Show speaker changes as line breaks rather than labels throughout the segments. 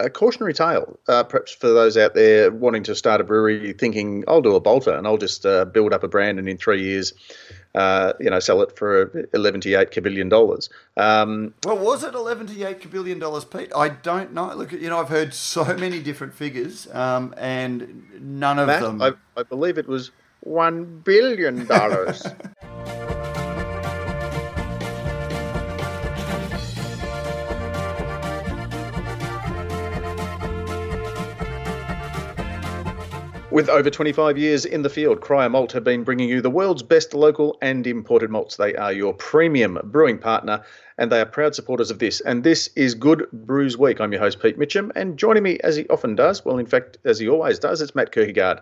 a cautionary tale, uh, perhaps for those out there wanting to start a brewery, thinking I'll do a bolter and I'll just uh, build up a brand, and in three years, uh, you know, sell it for eleven to eight billion dollars. Um,
well, was it eleven to eight billion dollars, Pete? I don't know. Look, you know, I've heard so many different figures, um, and none of
Matt,
them.
I, I believe it was one billion dollars. With over 25 years in the field, Cryer Malt have been bringing you the world's best local and imported malts. They are your premium brewing partner, and they are proud supporters of this. And this is Good Brews Week. I'm your host, Pete Mitchell, and joining me, as he often does, well, in fact, as he always does, it's Matt Kirkegaard.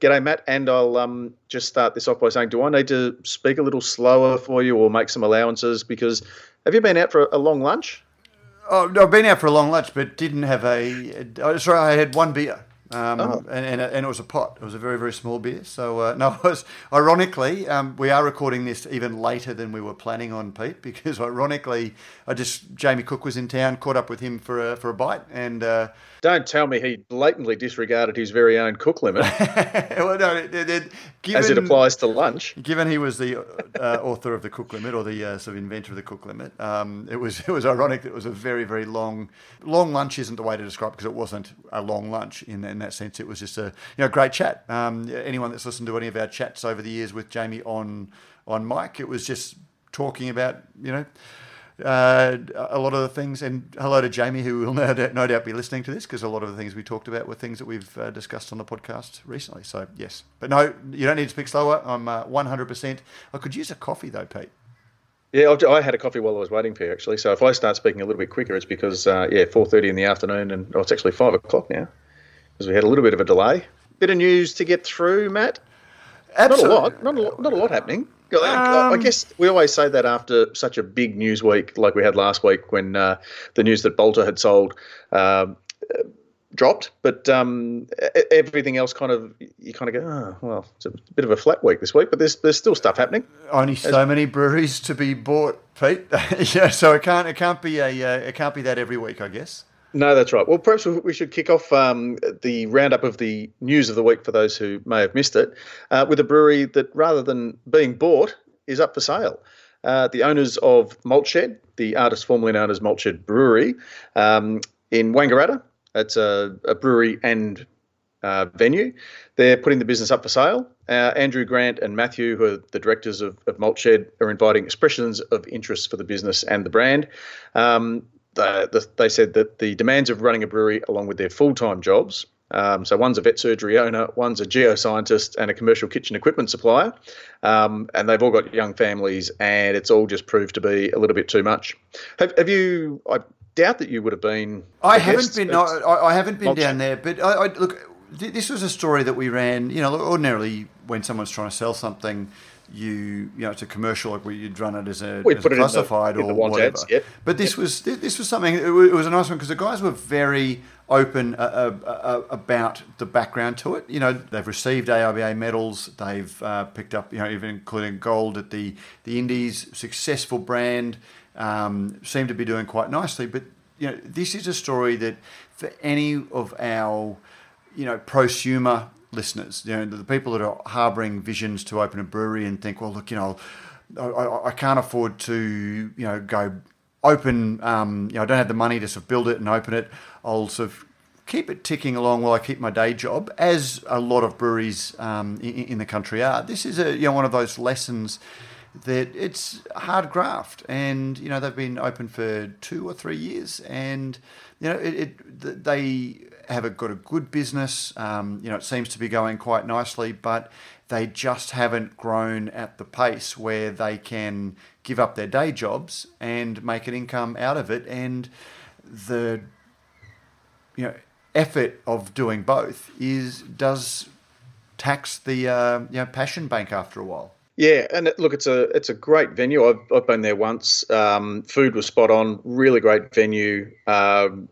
G'day, Matt, and I'll um, just start this off by saying, do I need to speak a little slower for you or make some allowances? Because have you been out for a long lunch?
Oh, I've been out for a long lunch, but didn't have a. Sorry, I had one beer. Um, oh. and, and, and, it was a pot. It was a very, very small beer. So, uh, no, was, ironically, um, we are recording this even later than we were planning on, Pete, because ironically, I just, Jamie Cook was in town, caught up with him for a, for a bite, and uh,
don't tell me he blatantly disregarded his very own cook limit.
well, no, it, it,
given, as it applies to lunch.
Given he was the uh, author of the cook limit or the uh, sort of inventor of the cook limit, um, it was it was ironic that it was a very very long long lunch. Isn't the way to describe it because it wasn't a long lunch in, in that sense. It was just a you know great chat. Um, anyone that's listened to any of our chats over the years with Jamie on on mic, it was just talking about you know uh, a lot of the things. And hello to Jamie, who will no doubt, no doubt be listening to this because a lot of the things we talked about were things that we've uh, discussed on the podcast recently. So, yes. But no, you don't need to speak slower. I'm uh, 100%. I could use a coffee, though, Pete.
Yeah, I had a coffee while I was waiting for you, actually. So if I start speaking a little bit quicker, it's because, uh, yeah, 4.30 in the afternoon, and oh, it's actually 5 o'clock now because we had a little bit of a delay. Bit of news to get through, Matt. Absolutely. Not a lot. Not a lot, not a lot happening. Um, I guess we always say that after such a big news week like we had last week when uh, the news that Bolter had sold uh, dropped, but um, everything else kind of you kind of go, oh, well, it's a bit of a flat week this week, but there's there's still stuff happening.
Only so As, many breweries to be bought, Pete. yeah, so it can't it can't be a uh, it can't be that every week, I guess.
No, that's right. Well, perhaps we should kick off um, the roundup of the news of the week for those who may have missed it uh, with a brewery that, rather than being bought, is up for sale. Uh, the owners of Maltshed, the artist formerly known as Maltshed Brewery, um, in Wangaratta, it's a, a brewery and uh, venue. They're putting the business up for sale. Uh, Andrew Grant and Matthew, who are the directors of, of Maltshed, are inviting expressions of interest for the business and the brand. Um, the, they said that the demands of running a brewery, along with their full time jobs, um, so one's a vet surgery owner, one's a geoscientist, and a commercial kitchen equipment supplier, um, and they've all got young families, and it's all just proved to be a little bit too much. Have, have you? I doubt that you would have been.
I haven't been. I, I, haven't been down there, but I, I, look. This was a story that we ran. You know, ordinarily when someone's trying to sell something, you you know it's a commercial like you'd run it as a, as a classified
the,
or whatever.
Ads, yep.
But this was this was something. It was, a nice one because the guys were very open uh, uh, uh, about the background to it. You know, they've received AIBA medals. They've uh, picked up, you know, even including gold at the the Indies. Successful brand. Um, seem to be doing quite nicely. But you know, this is a story that for any of our you know prosumer listeners, you know, the people that are harbouring visions to open a brewery and think, well, look, you know, I, I can't afford to, you know, go open, um, you know, I don't have the money to sort of build it and open it. I'll sort of keep it ticking along while I keep my day job, as a lot of breweries um, in, in, the country are. This is a, you know, one of those lessons that it's hard graft, and you know they've been open for two or three years, and you know it, it they have a, got a good business. Um, you know, it seems to be going quite nicely, but they just haven't grown at the pace where they can give up their day jobs and make an income out of it. And the you know effort of doing both is does tax the uh, you know passion bank after a while.
Yeah, and look, it's a it's a great venue. I've, I've been there once. Um, food was spot on. Really great venue. Um,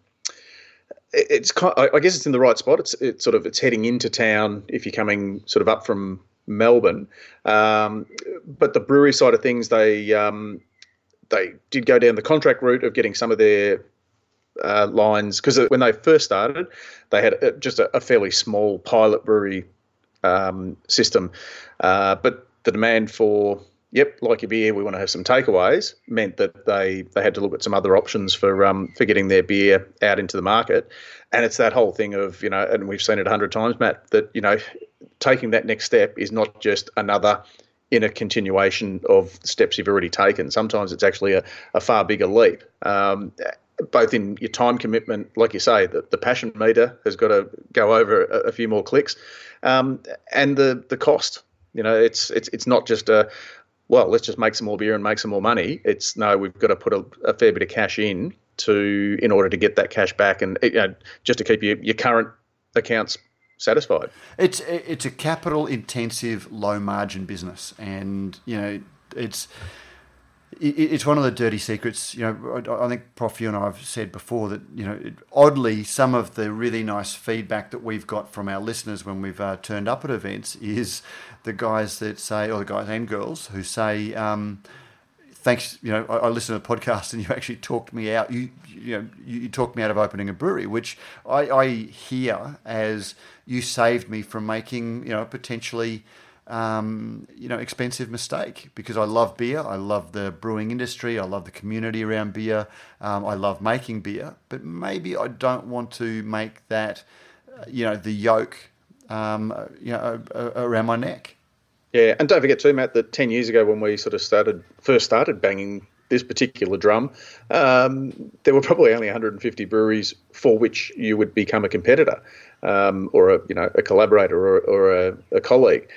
it's kind. I guess it's in the right spot. It's it's sort of it's heading into town if you're coming sort of up from Melbourne. Um, but the brewery side of things, they um, they did go down the contract route of getting some of their uh, lines because when they first started, they had just a, a, fairly small pilot brewery um, system, uh, but the demand for yep, like your beer, we want to have some takeaways, meant that they they had to look at some other options for um, for getting their beer out into the market. And it's that whole thing of you know, and we've seen it a hundred times, Matt, that you know, taking that next step is not just another in a continuation of steps you've already taken. Sometimes it's actually a, a far bigger leap. Um, both in your time commitment, like you say, the, the passion meter has got to go over a, a few more clicks, um, and the the cost. You know, it's it's it's not just a well, let's just make some more beer and make some more money. It's no, we've got to put a, a fair bit of cash in to in order to get that cash back and you know, just to keep your, your current accounts satisfied.
It's it's a capital intensive, low margin business, and you know it's it's one of the dirty secrets. You know, I think Prof. You and I have said before that you know, oddly, some of the really nice feedback that we've got from our listeners when we've uh, turned up at events is the guys that say, or the guys and girls who say. Um, thanks, you know, I, I listened to the podcast and you actually talked me out. You, you know, you, talked me out of opening a brewery, which I, I hear as you saved me from making, you know, potentially, um, you know, expensive mistake because I love beer. I love the brewing industry. I love the community around beer. Um, I love making beer, but maybe I don't want to make that, uh, you know, the yoke, um, you know, around my neck.
Yeah, and don't forget too, Matt, that ten years ago when we sort of started first started banging this particular drum, um, there were probably only 150 breweries for which you would become a competitor um, or a you know a collaborator or, or a, a colleague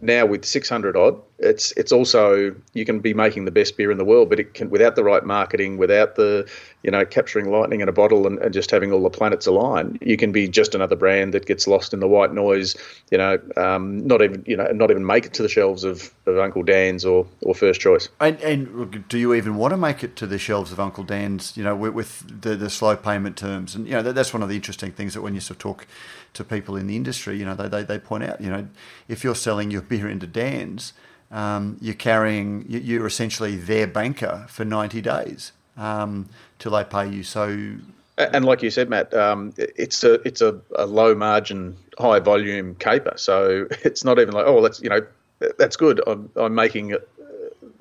now with 600 odd, it's it's also you can be making the best beer in the world, but it can without the right marketing, without the you know capturing lightning in a bottle and, and just having all the planets align, you can be just another brand that gets lost in the white noise. You know, um, not even you know not even make it to the shelves of, of Uncle Dan's or, or First Choice.
And, and do you even want to make it to the shelves of Uncle Dan's? You know, with, with the the slow payment terms, and you know that, that's one of the interesting things that when you sort of talk to people in the industry, you know, they, they, they point out, you know, if you're selling your beer into Dan's, um, you're carrying, you're essentially their banker for 90 days um, till they pay you. So,
and like you said, Matt, um, it's a it's a, a, low margin, high volume caper. So it's not even like, oh, that's you know, that's good. I'm, I'm making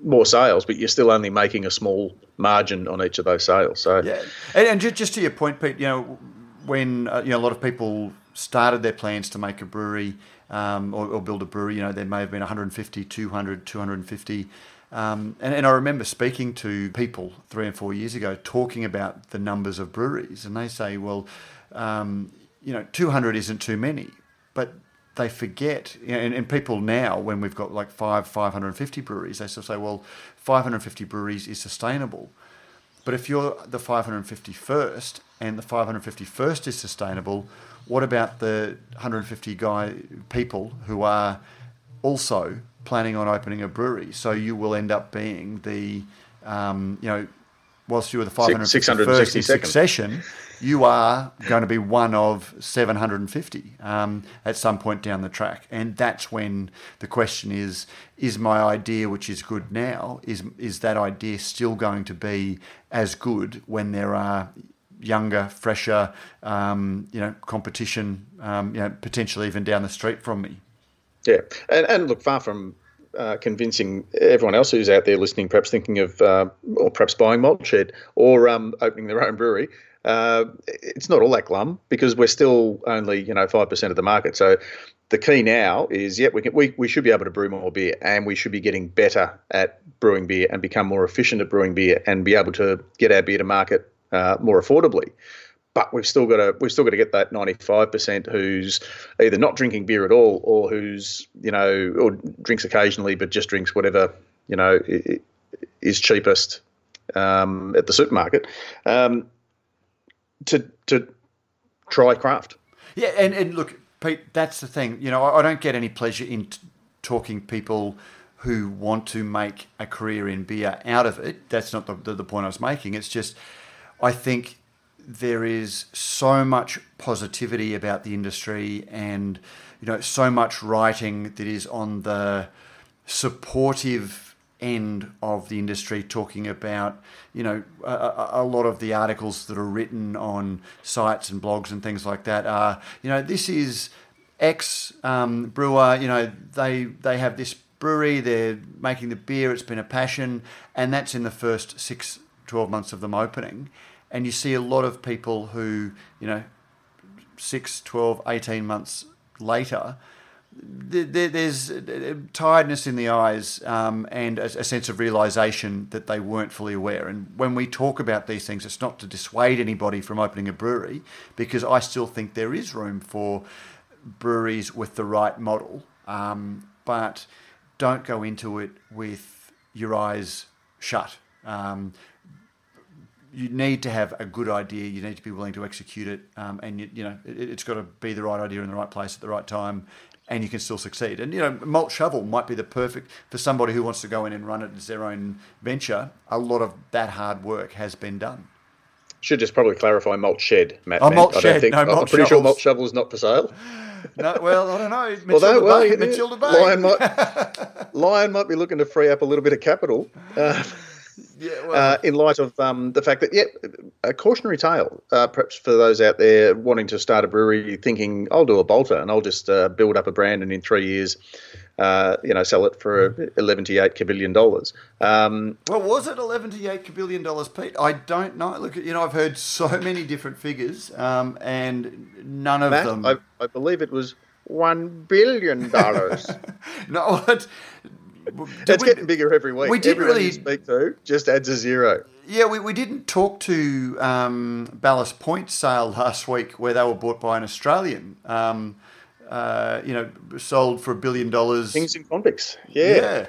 more sales, but you're still only making a small margin on each of those sales. So
yeah, and, and just to your point, Pete, you know, when uh, you know a lot of people started their plans to make a brewery um, or, or, build a brewery, you know, there may have been 150, 200, 250. Um, and, and I remember speaking to people three and four years ago talking about the numbers of breweries, and they say, well, um, you know, 200 isn't too many, but they forget, you know, and, and, people now, when we've got like five, 550 breweries, they of say, well, 550 breweries is sustainable. But if you're the 551st and the 551st is sustainable, what about the 150 guy people who are also planning on opening a brewery? So you will end up being the, um, you know, whilst you were the 551st in succession, you are going to be one of 750 um, at some point down the track. And that's when the question is, is my idea, which is good now, is, is that idea still going to be as good when there are younger, fresher, um, you know, competition, um, you know, potentially even down the street from me.
Yeah, and, and look, far from uh, convincing everyone else who's out there listening, perhaps thinking of, uh, or perhaps buying Maltshed or um, opening their own brewery, uh, it's not all that glum because we're still only, you know, 5% of the market. So the key now is, yeah, we, can, we, we should be able to brew more beer and we should be getting better at brewing beer and become more efficient at brewing beer and be able to get our beer to market uh, more affordably. But we've still got to we've still got to get that ninety five percent who's either not drinking beer at all or who's you know or drinks occasionally but just drinks whatever you know is cheapest um, at the supermarket um, to to try craft.
Yeah, and, and look, Pete, that's the thing. You know, I, I don't get any pleasure in t- talking people who want to make a career in beer out of it. That's not the, the, the point I was making. It's just I think there is so much positivity about the industry and you know so much writing that is on the supportive end of the industry talking about, you know, a, a, lot of the articles that are written on sites and blogs and things like that are, you know, this is X um, brewer, you know, they they have this brewery, they're making the beer, it's been a passion, and that's in the first six, 12 months of them opening. And you see a lot of people who, you know, six, 12, 18 months later, there's tiredness in the eyes um, and a, sense of realization that they weren't fully aware. And when we talk about these things, it's not to dissuade anybody from opening a brewery, because I still think there is room for breweries with the right model. Um, but don't go into it with your eyes shut. Um, you need to have a good idea. You need to be willing to execute it, um, and you, you know it, has got to be the right idea in the right place at the right time, and you can still succeed. And you know, malt shovel might be the perfect for somebody who wants to go in and run it as their own venture. A lot of that hard work has been done.
Should just probably clarify malt shed, Matt.
Oh, malt
I
shed. Think, no,
I'm pretty
shovels.
sure malt shovel is not for sale.
no, well, I don't know. Matilda Although, well, Bay, Matilda Bay.
Lion might, Lion might be looking to free up a little bit of capital. Uh, yeah, well, uh, in light of um, the fact that, yeah, a cautionary tale, uh, perhaps for those out there wanting to start a brewery, thinking I'll do a bolter and I'll just uh, build up a brand, and in three years, uh, you know, sell it for eleven to eight billion dollars. Um,
well, was it eleven to eight billion dollars, Pete? I don't know. Look, you know, I've heard so many different figures, um, and none of
Matt,
them.
I, I believe it was one billion dollars.
no,
It's getting bigger every week.
We did
Everyone
really
you speak to just adds a zero.
Yeah, we, we didn't talk to um, Ballast Point sale last week where they were bought by an Australian. Um, uh, you know, sold for a billion dollars.
Kings and Convicts. Yeah.
Yeah.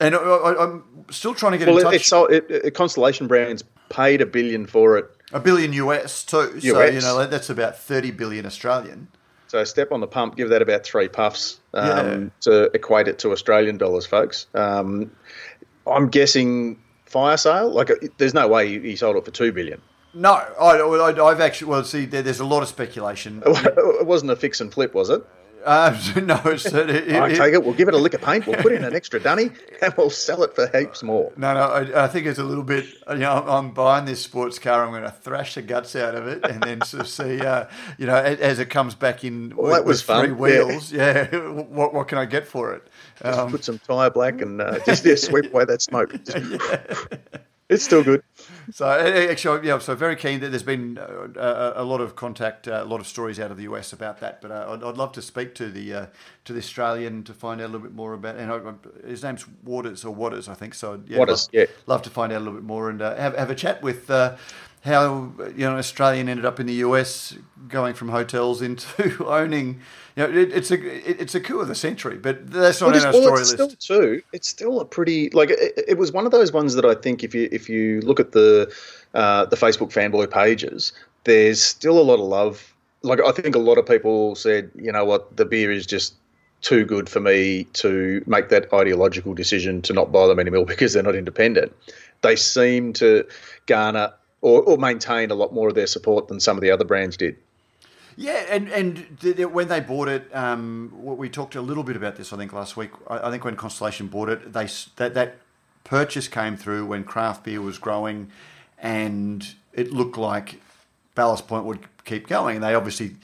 And I, am still trying to get
well,
in touch.
It's sold, it, it, Constellation Brands paid a billion for it.
A billion US too. US. So, you know, that's about 30 billion Australian.
So step on the pump, give that about three puffs um, yeah. to equate it to Australian dollars, folks. Um, I'm guessing fire sale. Like, uh, there's no way he sold it for two billion.
No, I, have actually. Well, see, there, there's a lot of speculation.
It wasn't a fix and flip, was it?
Uh, no, it's, it,
it, I take it. We'll give it a lick of paint. We'll put in an extra dunny, and we'll sell it for heaps more.
No, no, I, I, think it's a little bit. You know, I'm buying this sports car. I'm going to thrash the guts out of it, and then sort of see, uh, you know, as it comes back in
well, with, with
three wheels. Yeah, yeah what what can I get for it?
Um, put some tyre black and uh, just yeah, sweep away that smoke. yeah. It's still good.
So actually, yeah. So very keen. That there's been a, a, lot of contact, a lot of stories out of the US about that. But uh, I'd, I'd, love to speak to the uh, to the Australian to find out a little bit more about. And I, his name's Waters or Waters, I think. So
yeah, Waters,
love,
yeah.
Love to find out a little bit more and uh, have have a chat with uh, how you know Australian ended up in the US, going from hotels into owning you know, it, it's a it, it's a coup of the century, but that's not well, in our well,
story
it's
list. Still, too, it's still a pretty like it, it, was one of those ones that I think if you if you look at the uh, the Facebook fanboy pages, there's still a lot of love. Like I think a lot of people said, you know what, the beer is just too good for me to make that ideological decision to not buy them anymore because they're not independent. They seem to garner or, or maintain a lot more of their support than some of the other brands did.
Yeah, and and th- th- when they bought it, um, we talked a little bit about this. I think last week. I, I think when Constellation bought it, they that that purchase came through when craft beer was growing, and it looked like Ballast Point would keep going. They obviously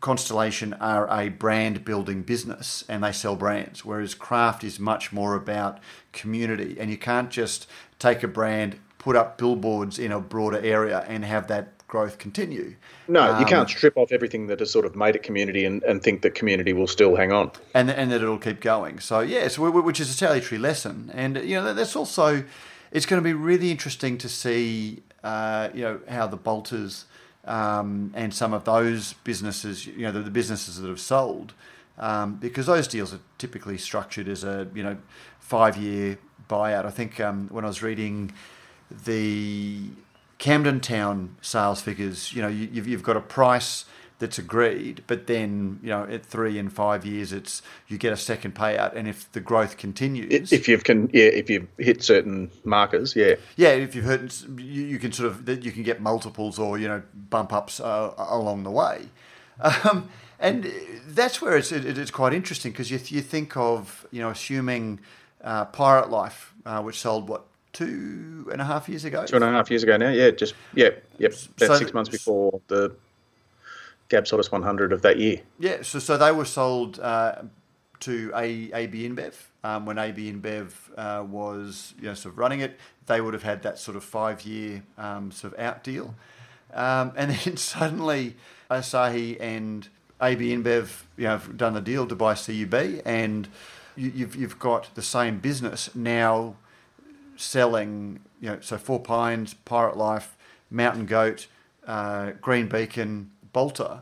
Constellation are a brand building business and they sell brands, whereas craft is much more about community. And you can't just take a brand, put up billboards in a broader area, and have that growth continue.
No, um, you can't strip off everything that has sort of made it community and, and think that community will still hang on.
And, and that it'll keep going. So, yes, which is a salutary lesson. And, you know, that's also, it's going to be really interesting to see, uh, you know, how the bolters um, and some of those businesses, you know, the, the businesses that have sold, um, because those deals are typically structured as a, you know, five year buyout. I think um, when I was reading the Camden Town sales figures, you know, you, have you've got a price that's agreed, but then you know at three and five years, it's you get a second payout, and if the growth continues,
if you've can yeah, if you've hit certain markers, yeah,
yeah, if you've hit, you, you can sort of you can get multiples or you know bump ups uh, along the way. Um, and that's where it's it, it's quite interesting because you, you think of you know assuming uh, Pirate Life, uh, which sold what two and a half years ago.
Two and a half years ago now. Yeah, just yeah, yep. About
So
six months before the GABS Hottest 100 of that year.
Yeah, so so they were sold uh, to A, AB InBev um, when AB InBev uh, was you know sort of running it. They would have had that sort of five year um, sort of out deal, um, and then suddenly Asahi and AB InBev you know have done the deal to buy CUB, and you, you've you've got the same business now selling, you know, so Four Pines, Pirate Life, Mountain Goat, uh, Green Beacon, Bolter.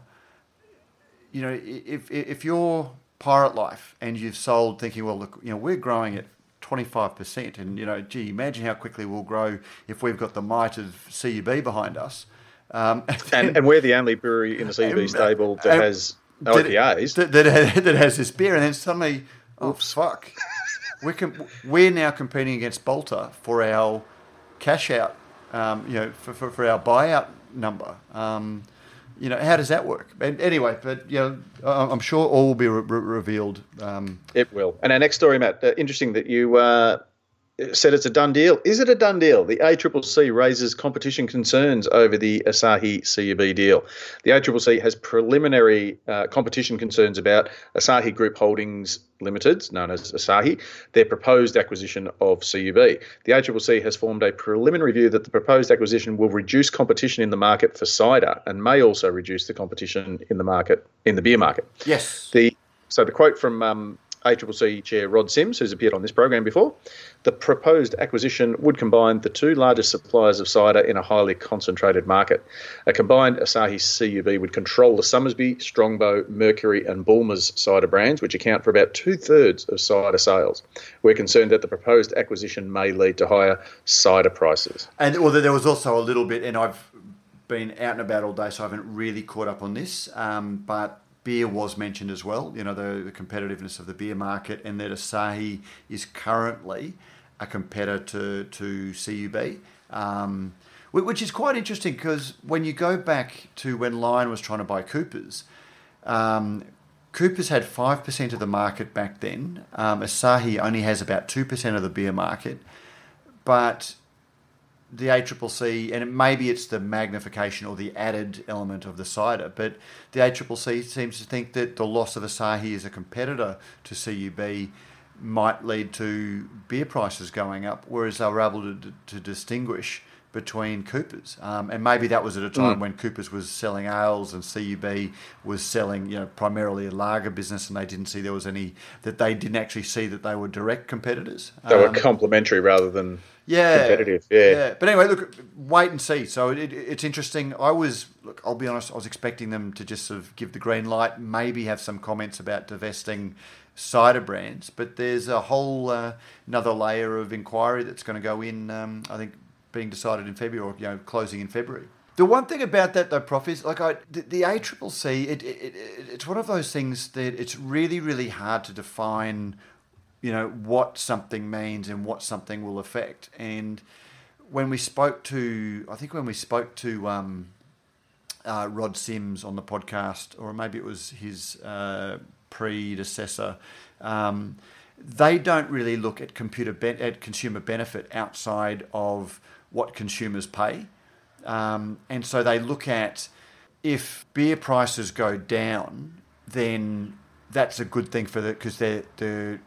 You know, if if you're Pirate Life and you've sold thinking, well, look, you know, we're growing at 25%, and you know, gee, imagine how quickly we'll grow if we've got the might of CUB behind us. Um,
And, and we're the only brewery in the
CUB
stable that has
that-
IPAs.
that, that, that has this beer, and then suddenly, oh fuck, we can we're now competing against Bolter for our cash out, um, you know, for, for, for our buyout number. Um, you know, how does that work? And anyway, but you know, I'm sure all will be re- re- revealed. Um,
It will. And our next story, Matt, uh, interesting that you uh, said it's a done deal. Is it a done deal? The ACCC raises competition concerns over the Asahi CUB deal. The ACCC has preliminary uh, competition concerns about Asahi Group Holdings Limited, known as Asahi, their proposed acquisition of CUB. The ACCC has formed a preliminary view that the proposed acquisition will reduce competition in the market for cider and may also reduce the competition in the market in the beer market.
yes,
The so the quote from um, ACCC Chair Rod Sims, who's appeared on this program before, the proposed acquisition would combine the two largest suppliers of cider in a highly concentrated market. A combined Asahi CUB would control the Somersby, Strongbow, Mercury, and Bulmers cider brands, which account for about two thirds of cider sales. We're concerned that the proposed acquisition may lead to higher cider prices.
And well, there was also a little bit, and I've been out and about all day, so I haven't really caught up on this. Um, but beer was mentioned as well. You know, the, the competitiveness of the beer market, and that Asahi is currently a competitor to, to CUB. Um, which is quite interesting because when you go back to when Lion was trying to buy Coopers, um, Coopers had 5% of the market back then. Um, Asahi only has about 2% of the beer market. But the ACCC, and it, maybe it's the magnification or the added element of the cider, but the ACCC seems to think that the loss of Asahi as a competitor to CUB might lead to beer prices going up, whereas they were able to, to distinguish between Coopers. Um, and maybe that was at a time when Coopers was selling ales and CUB was selling, you know, primarily a lager business, and they didn't see there was any that they didn't actually see that they were direct competitors.
They were
Um,
complementary rather than
yeah,
competitive. Yeah.
But anyway, look, wait and see. So it, it, it's interesting. I was, look, I'll be honest, I was expecting them to just sort of give the green light, maybe have some comments about divesting cider brands, but there's a whole uh, another layer of inquiry that's going to go in. Um, I think being decided in February, or you know, closing in February. The one thing about that, though, Prof, is like I, the, the ACCC, it, it, it, it's one of those things that it's really, really hard to define you know what something means and what something will affect. And when we spoke to, I think when we spoke to um, uh, Rod Sims on the podcast, or maybe it was his uh, predecessor, um, they don't really look at computer ben- at consumer benefit outside of what consumers pay, um, and so they look at if beer prices go down, then that's a good thing for the because they're the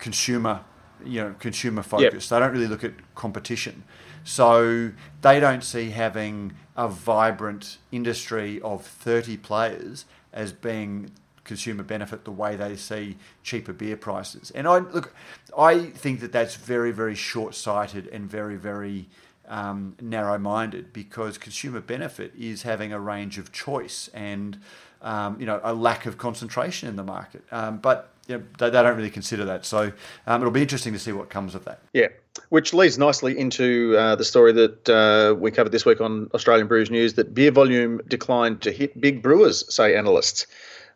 consumer, you know, consumer focused. They don't really look at competition. So they don't see having a vibrant industry of 30 players as being consumer benefit the way they see cheaper beer prices. And I look, I think that that's very, very short-sighted and very, very um, narrow-minded because consumer benefit is having a range of choice and um, you know a lack of concentration in the market. Um, but you know, they, they don't really consider that. So um, it'll be interesting to see what comes of that.
Yeah, which leads nicely into uh, the story that uh, we covered this week on Australian Brews News that beer volume declined to hit big brewers, say analysts.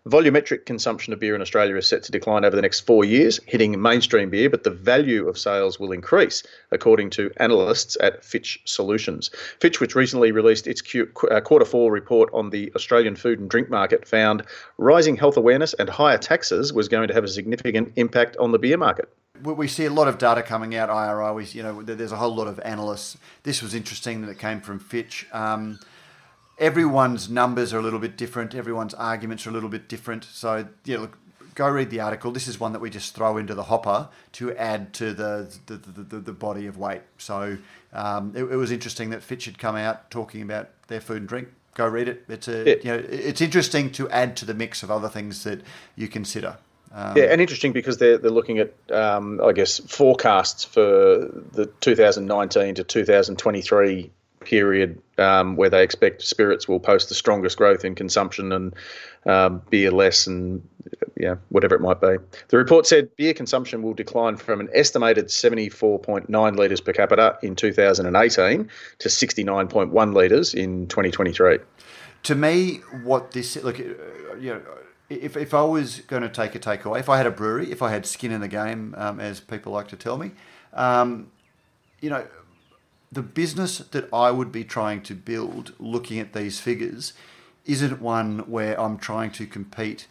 Volumetric consumption of beer in Australia is set to decline over the next four years, hitting mainstream beer, but the value of sales will increase, according to analysts at Fitch Solutions. Fitch, which recently released its Q- uh, quarter four report on the Australian food and drink market, found rising health awareness and higher taxes was going to have a significant impact on the beer market.
We see a lot of data coming out. IRI, we, you know, there's a whole lot of analysts. This was interesting that it came from Fitch. Um, everyone's numbers are a little bit different. Everyone's arguments are a little bit different. So, yeah, look, go read the article. This is one that we just throw into the hopper to add to the the, the, the, the body of weight. So um, it, it, was interesting that Fitch had come out talking about their food and drink. Go read it. It's a yeah. you know it's interesting to add to the mix of other things that you consider.
Um, yeah, and interesting because they're they're looking at um, I guess forecasts for the 2019 to 2023 period um, where they expect spirits will post the strongest growth in consumption and um, beer less and yeah, whatever it might be. The report said beer consumption will decline from an estimated 74.9 litres per capita in 2018 to 69.1 litres in 2023.
To me, what this look, you know, if, if I was going to take a takeaway, if I had a brewery, if I had skin in the game, um, as people like to tell me, um, you know, the business that I would be trying to build, looking at these figures, isn't one where I'm trying to compete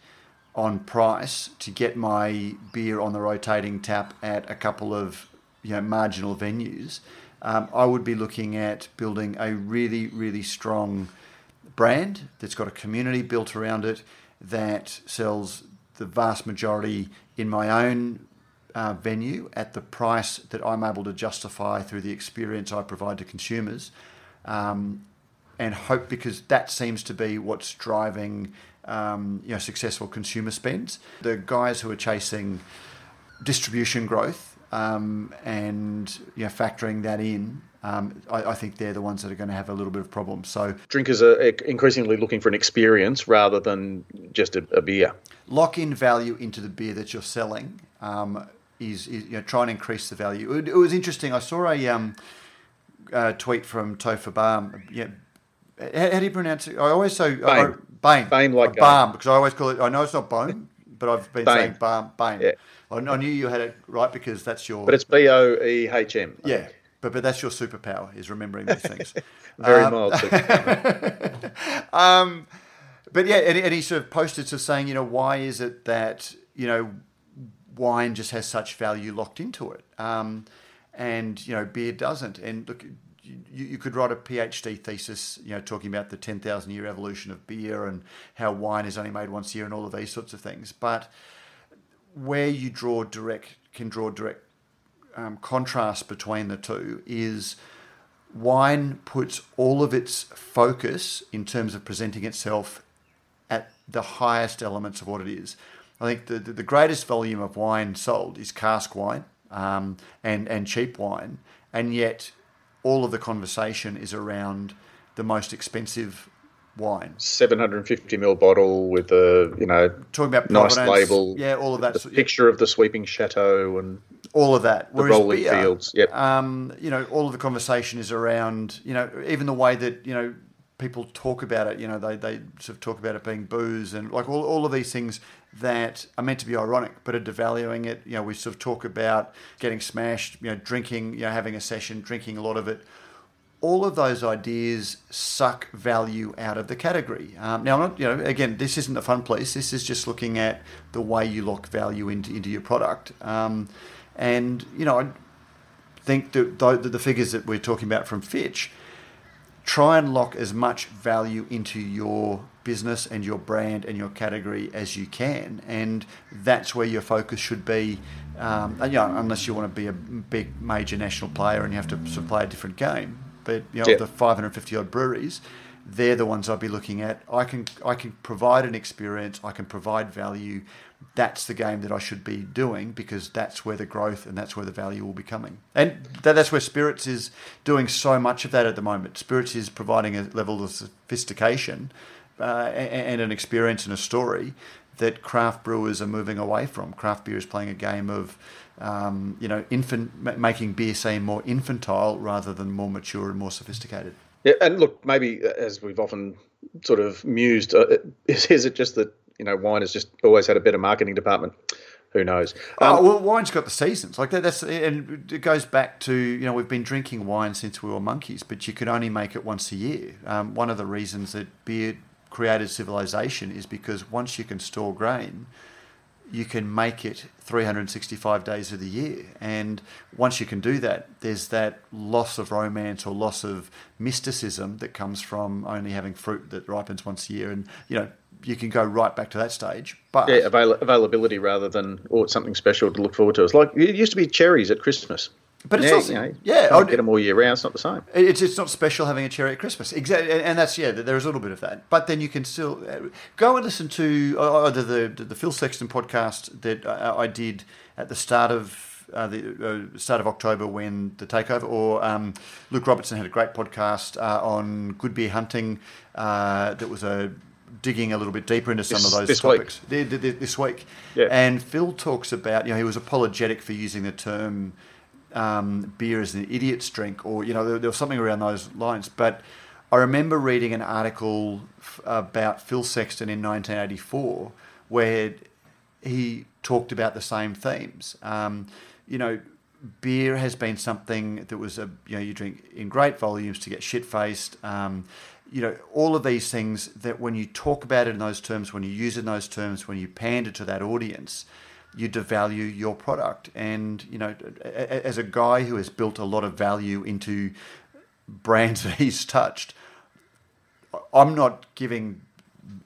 on price to get my beer on the rotating tap at a couple of you know marginal venues. Um, I would be looking at building a really really strong brand that's got a community built around it that sells the vast majority in my own uh, venue at the price that I'm able to justify through the experience I provide to consumers. Um, and hope because that seems to be what's driving um, you know, successful consumer spends. The guys who are chasing distribution growth um, and you know, factoring that in, um, I, I, think they're the ones that are going to have a little bit of problems. So
drinkers are increasingly looking for an experience rather than just a, a beer.
Lock in value into the beer that you're selling. Is, is, you know try and increase the value. It, it was interesting. I saw a, um, a tweet from Topher Balm. Yeah, how, how, do you pronounce it? I always say
Bane.
Bane.
Bane like
Balm because I always call it. I know it's not bone, but I've been
Bane.
saying Balm. Bane. Yeah. I, I, knew you had it right because that's your.
But it's B O E H M.
Yeah. But, but that's your superpower is remembering these things.
Very um, mild
um, but yeah, and, and he sort of posted to saying, you know, why is it that you know wine just has such value locked into it, um, and you know beer doesn't. And look, you, you, could write a PhD thesis, you know, talking about the ten thousand year evolution of beer and how wine is only made once a year and all of these sorts of things. But where you draw direct can draw direct um, contrast between the two is wine puts all of its focus in terms of presenting itself at the highest elements of what it is. I think the, the greatest volume of wine sold is cask wine um, and, and cheap wine, and yet all of the conversation is around the most expensive wine.
750 ml bottle with a you know
talking about
nice label.
Yeah, all of that.
The picture of the sweeping chateau and
all of that.
The Whereas rolling beer, fields. Yep.
Um, you know, all of the conversation is around you know even the way that you know people talk about it. You know, they, they sort of talk about it being booze and like all, all of these things that are meant to be ironic, but are devaluing it. You know, we sort of talk about getting smashed, you know, drinking, you know, having a session, drinking a lot of it. All of those ideas suck value out of the category. Um, now, I'm not, you know, again, this isn't a fun place. This is just looking at the way you lock value into, into your product. Um, and, you know, I think that the, the figures that we're talking about from Fitch – try and lock as much value into your business and your brand and your category as you can. And that's where your focus should be. Um, you know, unless you want to be a big major national player and you have to sort of play a different game. But you know, the 550 odd breweries, they're the ones I'd be looking at. I can I can provide an experience. I can provide value that's the game that I should be doing because that's where the growth and that's where the value will be coming. And that's where Spirits is doing so much of that at the moment. Spirits is providing a level of sophistication uh, and an experience and a story that craft brewers are moving away from. Craft beer is playing a game of, um, you know, infant making beer seem more infantile rather than more mature and more sophisticated.
Yeah, and look, maybe uh, as we've often sort of mused, uh, is, is it just that you know, wine has just always had a better marketing department. Who knows?
Oh, um, oh, well, wine's got the seasons like that. That's and it goes back to you know we've been drinking wine since we were monkeys, but you could only make it once a year. Um, one of the reasons that beer created civilization is because once you can store grain, you can make it 365 days of the year. And once you can do that, there's that loss of romance or loss of mysticism that comes from only having fruit that ripens once a year. And, you know, you can go right back to that stage. But
yeah, avail- availability rather than oh, something special to look forward to. It's like it used to be cherries at Christmas.
But it's
Yeah,
also
you know,
yeah, I'd-
get them all year round. It's not the same.
It's it's not special having a cherry at Christmas, exactly, and, that's yeah. There is a little bit of that, but then you can still uh, go and listen to uh, either the the Phil Sexton podcast that I did at the start of uh, the uh, start of October when the takeover, or um, Luke Robertson had a great podcast uh, on good beer hunting uh, that was a digging a little bit deeper into some
This-
of those
this
topics th- this week.
Yeah.
And Phil talks about, you know, he was apologetic for using the term um, beer as an idiot's drink, or, you know, there, there was something around those lines. But I remember reading an article f- about Phil Sexton in 1984 where he talked about the same themes. Um, you know, beer has been something that was a you know you drink in great volumes to get shit faced. Um, you know, all of these things that when you talk about it in those terms, when you use it in those terms, when you pander to that audience, you devalue your product. And you know, as a guy who has built a lot of value into brands that he's touched, I'm not giving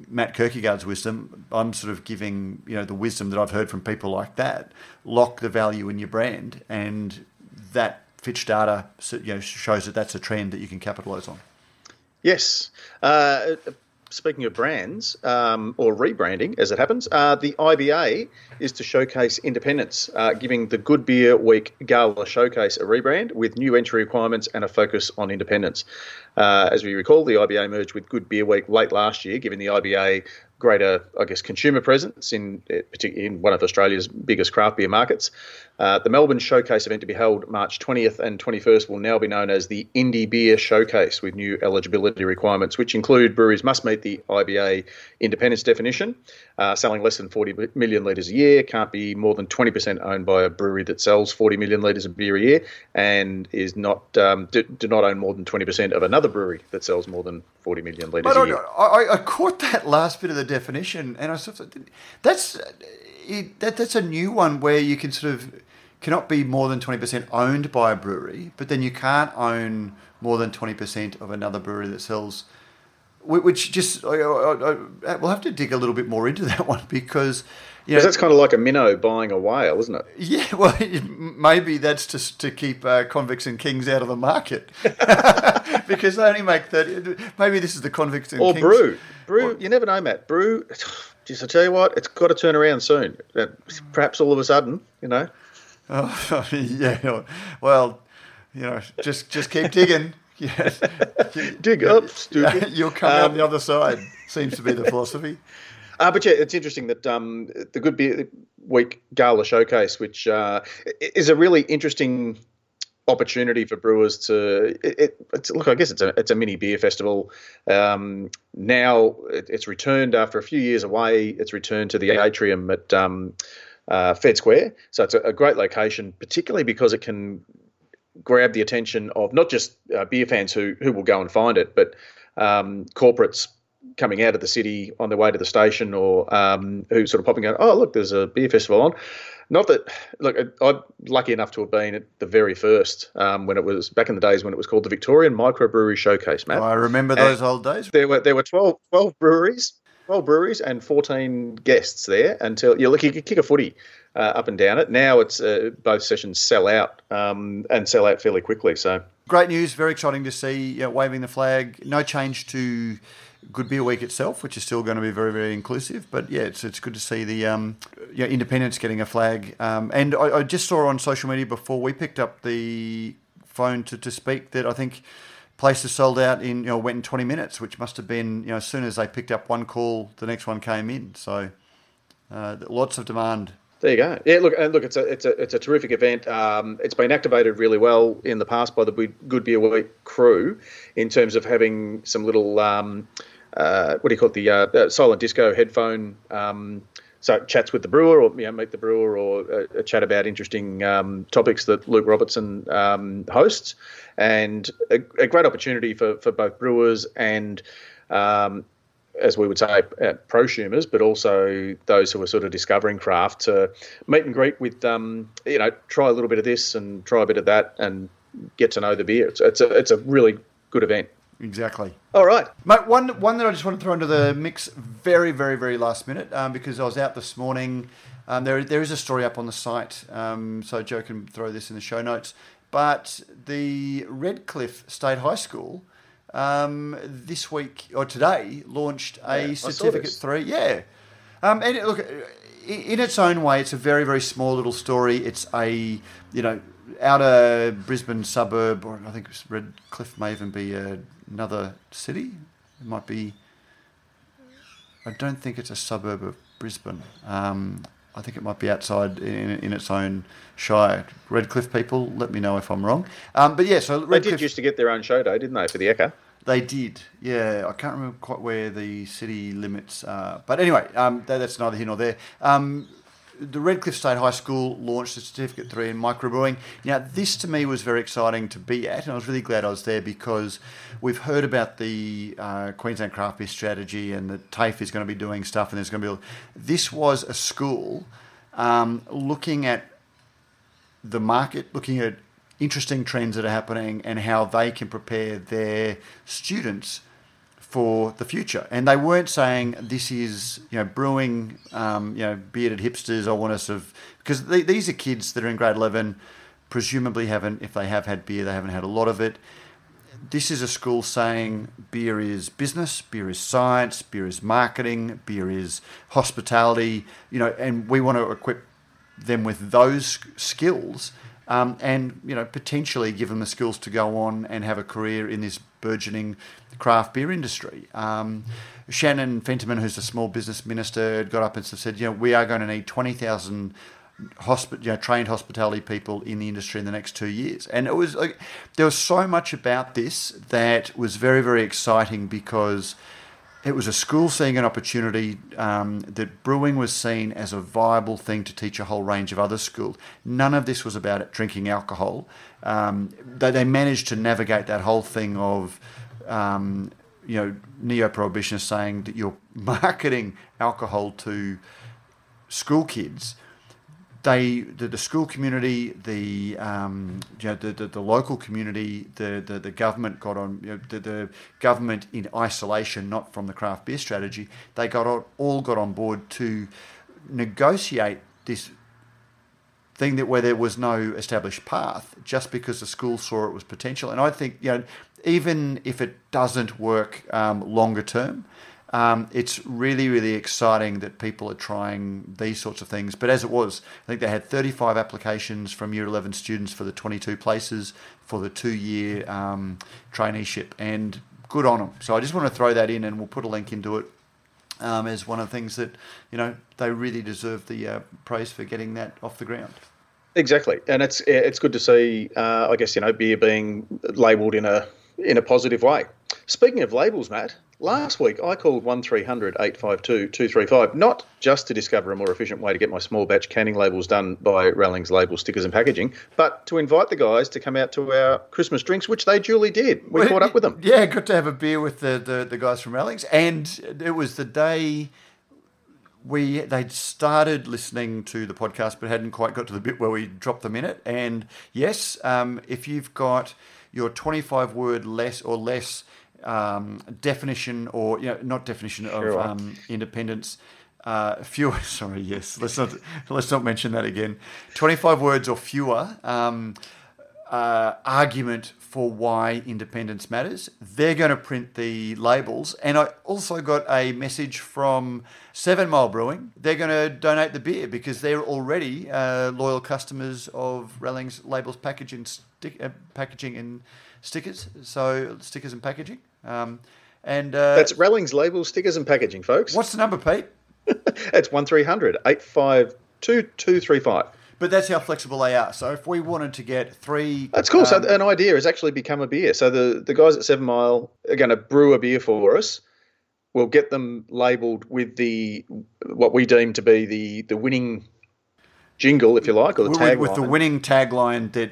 Matt Kirkegaard's wisdom. I'm sort of giving you know the wisdom that I've heard from people like that. Lock the value in your brand, and that Fitch data you know shows that that's a trend that you can capitalize on.
Yes. Uh, speaking of brands um, or rebranding, as it happens, uh, the IBA is to showcase independence, uh, giving the Good Beer Week Gala Showcase a rebrand with new entry requirements and a focus on independence. Uh, as we recall, the IBA merged with Good Beer Week late last year, giving the IBA greater, I guess, consumer presence in in one of Australia's biggest craft beer markets. Uh, the Melbourne Showcase event to be held March 20th and 21st will now be known as the Indie Beer Showcase with new eligibility requirements, which include breweries must meet the IBA independence definition, uh, selling less than 40 million litres a year, can't be more than 20% owned by a brewery that sells 40 million litres of beer a year, and is not um, do, do not own more than 20% of another brewery that sells more than 40 million litres
But
year.
I, I caught that last bit of the definition, and I sort of that's it, that that's a new one where you can sort of cannot be more than twenty percent owned by a brewery, but then you can't own more than twenty percent of another brewery that sells. Which just I, I, I, we'll have to dig a little bit more into that one because you know
that's kind of like a minnow buying a whale, isn't it?
yeah, well, maybe that's just to keep uh, convicts and kings out of the market because they only make thirty. Maybe this is the convicts and
Or
kings.
brew. Brew, you never know, Matt. Brew, just I tell you what, it's got to turn around soon. Perhaps all of a sudden, you know.
Oh, yeah. Well, you know, just just keep digging. Yes.
Dig up, stupid.
You'll come out
Um,
the other side. Seems to be the philosophy.
Uh, but yeah, it's interesting that um, the Good Beer Week Gala Showcase, which uh, is a really interesting opportunity for brewers to. It, it, it's, look, I guess it's a it's a mini beer festival. Um, now it, it's returned after a few years away. It's returned to the atrium at um, uh, Fed Square, so it's a, a great location, particularly because it can grab the attention of not just uh, beer fans who who will go and find it, but um, corporates coming out of the city on their way to the station, or um, who sort of popping out. Oh, look, there's a beer festival on. Not that, look, I'm lucky enough to have been at the very first um, when it was back in the days when it was called the Victorian Microbrewery Showcase, Matt.
I remember those old days.
There were there were 12, 12 breweries, twelve breweries, and fourteen guests there until you look. You could kick a footy uh, up and down it. Now it's uh, both sessions sell out um, and sell out fairly quickly. So
Great news. Very exciting to see. You know, waving the flag. No change to Good Beer Week itself, which is still going to be very, very inclusive. But yeah, it's, it's good to see the um, yeah, independents getting a flag. Um, and I, I just saw on social media before we picked up the phone to, to speak that I think places sold out in you know went in 20 minutes, which must have been you know as soon as they picked up one call, the next one came in. So uh, lots of demand.
There you go. Yeah, look, and look, it's a it's a it's a terrific event. Um, it's been activated really well in the past by the Good- Beer Week crew in terms of having some little um, uh, what do you call it the uh, silent disco headphone. Um, so chats with the brewer, or you know, meet the brewer, or a, a chat about interesting um, topics that Luke Robertson um, hosts, and a, a great opportunity for, for both brewers and um, as we would say, uh, prosumers, but also those who are sort of discovering craft to meet and greet with, um, you know, try a little bit of this and try a bit of that and get to know the beer. It's, it's a it's a really good event.
Exactly.
All right,
mate. One one that I just want to throw into the mix, very very very last minute, um, because I was out this morning. Um, there there is a story up on the site, um, so Joe can throw this in the show notes. But the Redcliffe State High School um, this week or today launched a
Yeah,
certificate three. Yeah, um, and it- look, in its own way, it's a very very small little story. It's a you know outer Brisbane suburb, or I think Redcliffe may even be uh, another city. It might be. I don't think it's a suburb of Brisbane. Um, I think it might be outside in, in its own shire. Redcliffe people, let me know if I'm wrong. Um, but yeah, so
they
Redcliffe,
did used to get their own show day, didn't they, for the Ekka?
they did, yeah. I can't remember quite where the city limits are, but anyway, um, that, that's neither here nor there. Um, the Redcliffe State High School launched a certificate three in microbrewing. Now, this to me was very exciting to be at, and I was really glad I was there because we've heard about the uh, Queensland craft beer strategy and that TAFE is going to be doing stuff, and there's going to be. This was a school um, looking at the market, looking at interesting trends that are happening and how they can prepare their students for the future. And they weren't saying this is you know brewing um, you know bearded hipsters. I want us of because th- these are kids that are in grade eleven, presumably haven't if they have had beer, they haven't had a lot of it. This is a school saying beer is business, beer is science, beer is marketing, beer is hospitality. You know, and we want to equip them with those skills um, and you know potentially give them the skills to go on and have a career in this burgeoning craft beer industry. Um, Shannon Fentiman, who's the small business minister, got up and said, you know, we are going to need twenty thousand hospi- you know, trained hospitality people in the industry in the next two years. And it was like there was so much about this that was very very exciting because it was a school seeing an opportunity um, that brewing was seen as a viable thing to teach a whole range of other schools. None of this was about drinking alcohol. Um, they, they managed to navigate that whole thing of, um, you know, neo-prohibitionists saying that you're marketing alcohol to school kids they the, the school community, the um, you know, the, the, the local community, the, the, the government got on you know, the, the government in isolation, not from the craft beer strategy. They got on, all got on board to negotiate this thing that where there was no established path, just because the school saw it was potential. And I think you know even if it doesn't work um, longer term. Um, it's really, really exciting that people are trying these sorts of things. But as it was, I think they had 35 applications from Year 11 students for the 22 places for the two-year um, traineeship, and good on them. So I just want to throw that in, and we'll put a link into it um, as one of the things that you know they really deserve the uh, praise for getting that off the ground.
Exactly, and it's it's good to see. Uh, I guess you know beer being labelled in a in a positive way. Speaking of labels, Matt, last week I called 1300 852 235, not just to discover a more efficient way to get my small batch canning labels done by Rallings Label Stickers and Packaging, but to invite the guys to come out to our Christmas drinks, which they duly did. We
Well,
caught up with them.
Yeah, got to have a beer with the, the, the guys from Rallings. And it was the day we they'd started listening to the podcast but hadn't quite got to the bit where we dropped them in it. And yes, um, if you've got your 25 word less or less um, definition or, you know, not definition of um, independence, uh, fewer. Sorry, yes. Let's not let's not mention that again. Twenty five words or fewer. Um, uh, argument for why independence matters. They're going to print the labels, and I also got a message from Seven Mile Brewing. They're going to donate the beer because they're already uh, loyal customers of Rallings labels, packaging, stick, uh, packaging and stickers. So stickers and packaging. Um, and uh,
That's Rallings Labels, Stickers and Packaging, folks.
what's the number, Pete?
It's 1300 852
But that's how flexible they are. So if we wanted to get three,
That's cool.
um,
so an idea has actually become a beer. So the, the guys at Seven Mile are going to brew a beer for us. We'll get them labelled with the what we deem to be the the winning jingle, if you like, or the tagline.
with the winning tagline that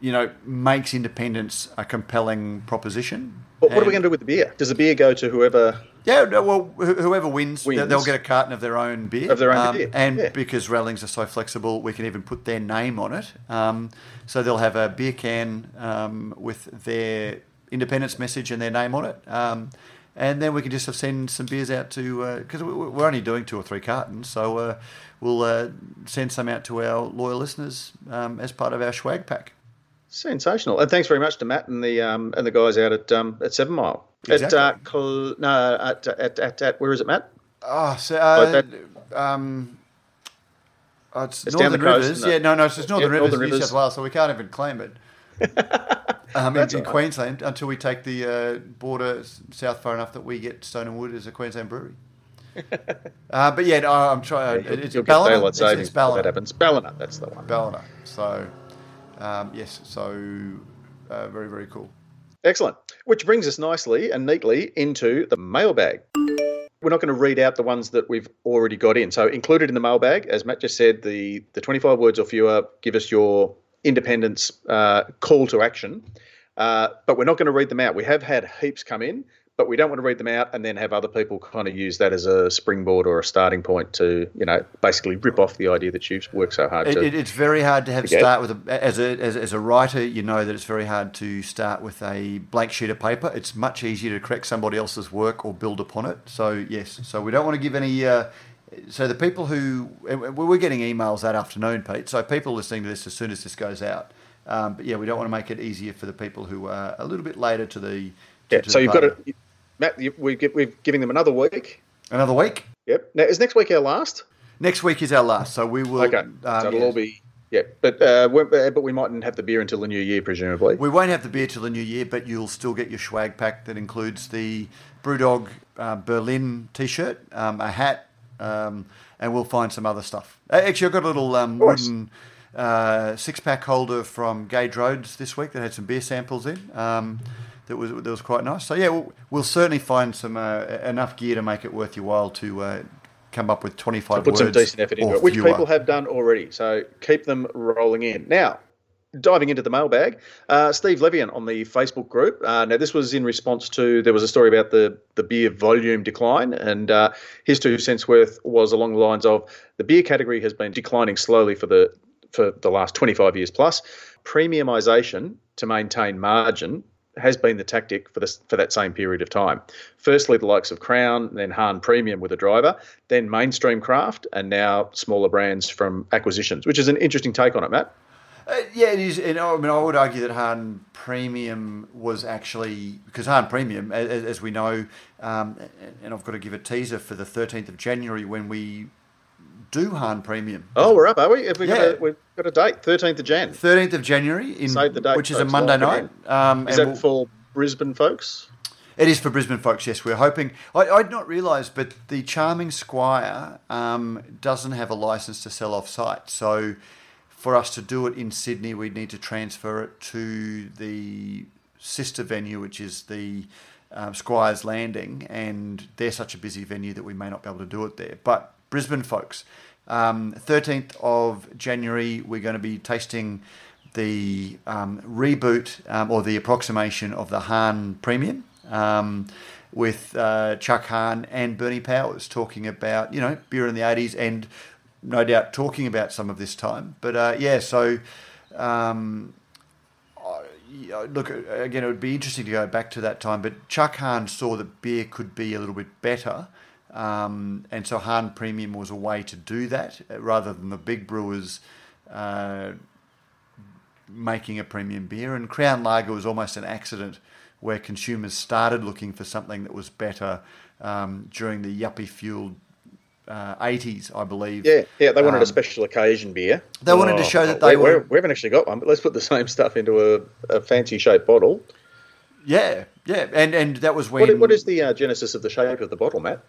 you know makes independence a compelling proposition.
What, what are we going to do with the beer? Does the beer go to whoever
Yeah, well, wh- whoever wins,
Wins.
they'll get a carton of their own beer.
Of their own
Um,
beer,
And
yeah.
because Rallings are so flexible, we can even put their name on it. Um, so they'll have a beer can um, with their independence message and their name on it. Um, and then we can just send some beers out to, because we're only doing two or three cartons, so uh, we'll uh, send some out to our loyal listeners um, as part of our swag pack.
Sensational, and thanks very much to Matt and the um, and the guys out at um, at Seven Mile.
Exactly.
At uh, Cl- no, at, at, at, at where is it, Matt?
Oh, so uh, um, oh, it's,
It's
Northern
the coast,
Rivers. Yeah, no, no, it's just Northern
Yeah,
Rivers,
Northern
New
Rivers.
South Wales, so we can't even claim it. um, in in
right.
Queensland until we take the uh, border south far enough that we get Stone and Wood as a Queensland brewery. uh, but yeah, no, I'm trying.
You'll,
it's
you'll get
Ballina. It's, it's
savings that happens. Ballina, that's the one.
Ballina. So um, yes, so uh, very very cool.
Excellent. Which brings us nicely and neatly into the mailbag. We're not going to read out the ones that we've already got in. So included in the mailbag, as Matt just said, the the 25 words or fewer. Give us your independence uh, call to action. Uh, but we're not going to read them out. We have had heaps come in, but we don't want to read them out and then have other people kind of use that as a springboard or a starting point to, you know, basically rip off the idea that you've worked so hard
It,
to.
it, it's very hard to have
Okay.
start with a, as a as, as a writer. You know that it's very hard to start with a blank sheet of paper. It's much easier to correct somebody else's work or build upon it. So yes, so we don't want to give any. Uh, so the people who we we're getting emails that afternoon, Pete. So people listening to this as soon as this goes out. Um, but yeah, we don't want to make it easier for the people who are a little bit later to the. To,
yeah.
to
So you've got to, Matt, you, we we're giving them another week.
another week.
Yep. Now, is next week our last?
Next week is our last, so we will.
Okay,
um,
so it'll
yes.
all be yeah, but uh, we- uh, but we mightn't have the beer until the new year, presumably.
We won't have the beer till the new year, but you'll still get your swag pack that includes the Brewdog uh, Berlin T-shirt, um, a hat, um, and we'll find some other stuff. Uh, Actually, I've got a little um, wooden uh, six-pack holder from Gage Roads this week that had some beer samples in. Um, that was that was quite nice. So yeah, we'll, we'll certainly find some uh, enough gear to make it worth your while to uh, come up with twenty-five
Put some decent effort into it, which
fewer.
people have done already. So keep them rolling in. Now, diving into the mailbag, uh, Steve Levian on the Facebook group. Uh, now, this was in response to there was a story about the the beer volume decline, and uh, his two cents worth was along the lines of the beer category has been declining slowly for the for the last 25 years plus. Premiumization to maintain margin has been the tactic for this for that same period of time. Firstly, the likes of Crown, then Hahn Premium with a driver, then mainstream craft, and now smaller brands from acquisitions, which is an interesting take on it, Matt.
Uh, yeah, it is. And I mean, I would argue that Hahn Premium was actually because Hahn Premium, as, as we know, um, and I've got to give a teaser for the 13th of January when we do Hahn Premium.
Oh, we're up, are we? Have we got
Yeah.
a, we've got a date, 13th of Jan.
13th of January, in,
date,
which is a Monday night. Um,
Is that
we'll-
for Brisbane folks?
It is for Brisbane folks, yes. We're hoping. I, I'd not realised, but the Charming Squire um, doesn't have a licence to sell off site. So for us to do it in Sydney, we'd need to transfer it to the sister venue, which is the um, Squire's Landing. And they're such a busy venue that we may not be able to do it there. But Brisbane folks, um, 13th of January, we're going to be tasting the um, reboot um, or the approximation of the Hahn Premium um, with uh, Chuck Hahn and Bernie Powers talking about, you know, beer in the 80s and no doubt talking about some of this time. But uh, yeah, so um, look, again, it would be interesting to go back to that time, but Chuck Hahn saw that beer could be a little bit better. Um, and so Hahn Premium was a way to do that uh, rather than the big brewers uh, making a premium beer. And Crown Lager was almost an accident where consumers started looking for something that was better um, during the yuppie fueled uh, 80s, I believe.
Yeah, yeah. They wanted
Um,
a special occasion beer.
They wanted to show that they
we,
were-
We haven't actually got one, but let's put the same stuff into a, a fancy shaped bottle.
Yeah, yeah. And, and that was when.
What, what is the uh, genesis of the shape of the bottle, Matt?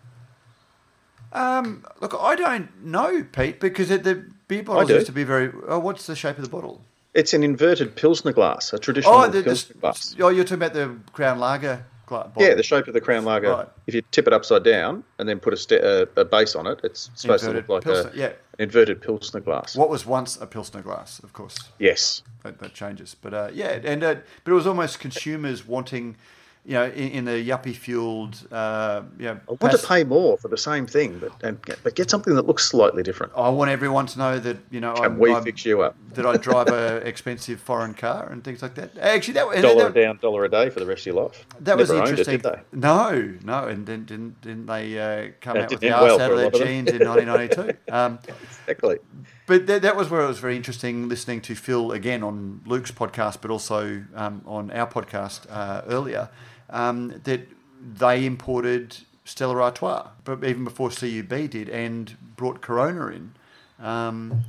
Um, look, I don't know, Pete, because it, the beer bottles used to be very. Oh, what's the shape of the bottle?
It's an inverted pilsner glass, a traditional
Oh, the,
pilsner
the,
glass.
oh, you're talking about the Crown Lager bottle.
Yeah, the shape of the Crown Lager.
Right.
If you tip it upside down and then put a, st- a, a base on it, it's supposed
Inverted
to look like
Pilsner,
a,
yeah.
an inverted pilsner glass.
What was once a Pilsner glass, of course.
Yes.
that, that changes. But uh, yeah, and uh, but it was almost consumers wanting you know, in, in the yuppie fueled, uh, you know,
I want to pay more for the same thing, but and get, but get something that looks slightly different.
I want everyone to know that you know
Can
I'm,
we
I'm-
fix you up?
that I drive a expensive foreign car and things like that. Actually, that,
Dollar
that,
down, dollar a day for the rest of your life.
that was
Never owned
interesting.
It, did they?
No, no, and didn't didn't, didn't they uh, come
That
out with the
end well
arse out of their jeans in 1992? Um,
Exactly.
but that, that was where it was very interesting listening to Phil again on Luke's podcast, but also um, on our podcast uh, earlier. Um, that they imported Stella Artois, but even before CUB did, and brought Corona in um,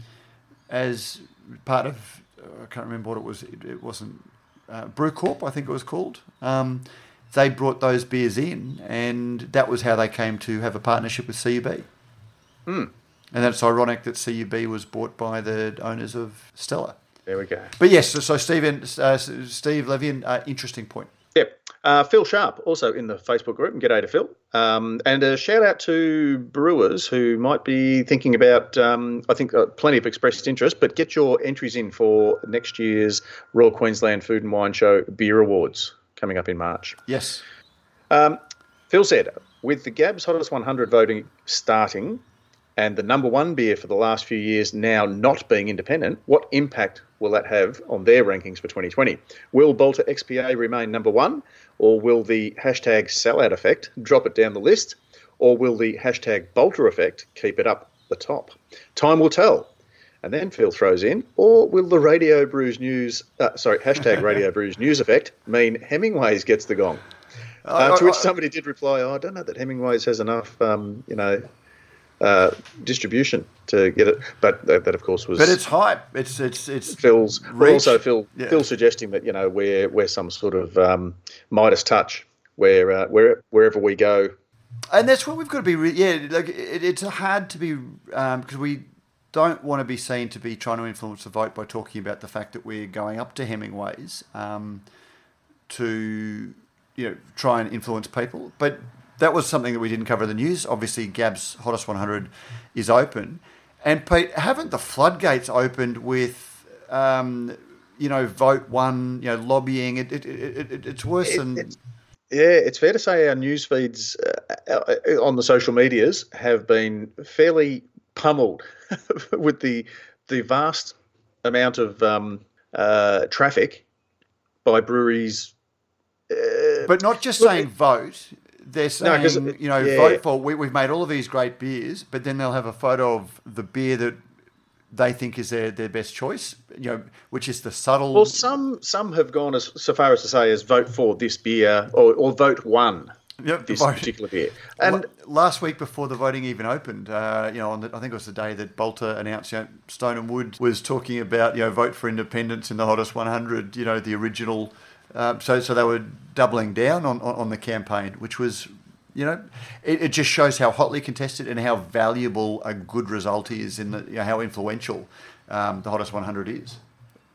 as part of. I can't remember what it was. It, it wasn't uh, Brew Corp, I think it was called. Um, they brought those beers in, and that was how they came to have a partnership with CUB.
Hmm.
And that's ironic that CUB was bought by the owners of Stella.
There we go.
But yes, so, so Stephen, uh, Steve Levian, uh, interesting point.
Yep. Uh, Phil Sharp, also in the Facebook group, and g'day to Phil. Um, and a shout out to brewers who might be thinking about, um, I think, uh, plenty of expressed interest, but get your entries in for next year's Royal Queensland Food and Wine Show Beer Awards coming up in March.
Yes.
Um, Phil said, with the GABS Hottest 100 voting starting and the number one beer for the last few years now not being independent, what impact will that have on their rankings for 2020? Will Balter XPA remain number one, or will the hashtag sellout effect drop it down the list, or will the hashtag Balter effect keep it up the top? Time will tell. And then Phil throws in, or will the Radio Brews News, uh, sorry, hashtag Radio Brews News effect mean Hemingway's gets the gong? Uh, to which somebody did reply, oh, I don't know that Hemingway's has enough, um, you know, uh, distribution to get it. But that, that of course, was
But it's hype. It's it's it's
Phil's.
Reach.
also, Phil,
Yeah.
Phil suggesting that you know we're we're some sort of um, Midas touch, where uh, where wherever we go,
and that's what we've got to be. Re- yeah, like it, it's hard to be because we don't want to be seen to be trying to influence the vote by talking about the fact that we're going up to Hemingway's um, to you know try and influence people, but. That was something that we didn't cover in the news. Obviously, GABS Hottest 100 is open. And Pete, haven't the floodgates opened with, um, you know, vote one, you know, lobbying? It, it, it, it, it's worse than.
it's- yeah, it's fair to say our news feeds uh, uh, on the social medias have been fairly pummeled with the the vast amount of um, uh, traffic by breweries. Uh,
But not just saying vote. They're
No,
saying,
it-
you know,
yeah.
vote for, we, we've made all of these great beers, but then they'll have a photo of the beer that they think is their, their best choice, you know, which is the subtle.
Well, some some have gone as so far as to say as vote for this beer or, or vote one
Yep,
this
vote.
particular beer. And
last week before the voting even opened, uh, you know, on the, I think it was the day that Balter announced, you know, Stone and Wood was talking about, you know, vote for independence in the hottest 100, you know, the original. Uh, so, so they were doubling down on, on, on the campaign, which was, you know, it, it just shows how hotly contested and how valuable a good result is in the, you know, how influential um, the hottest 100 is.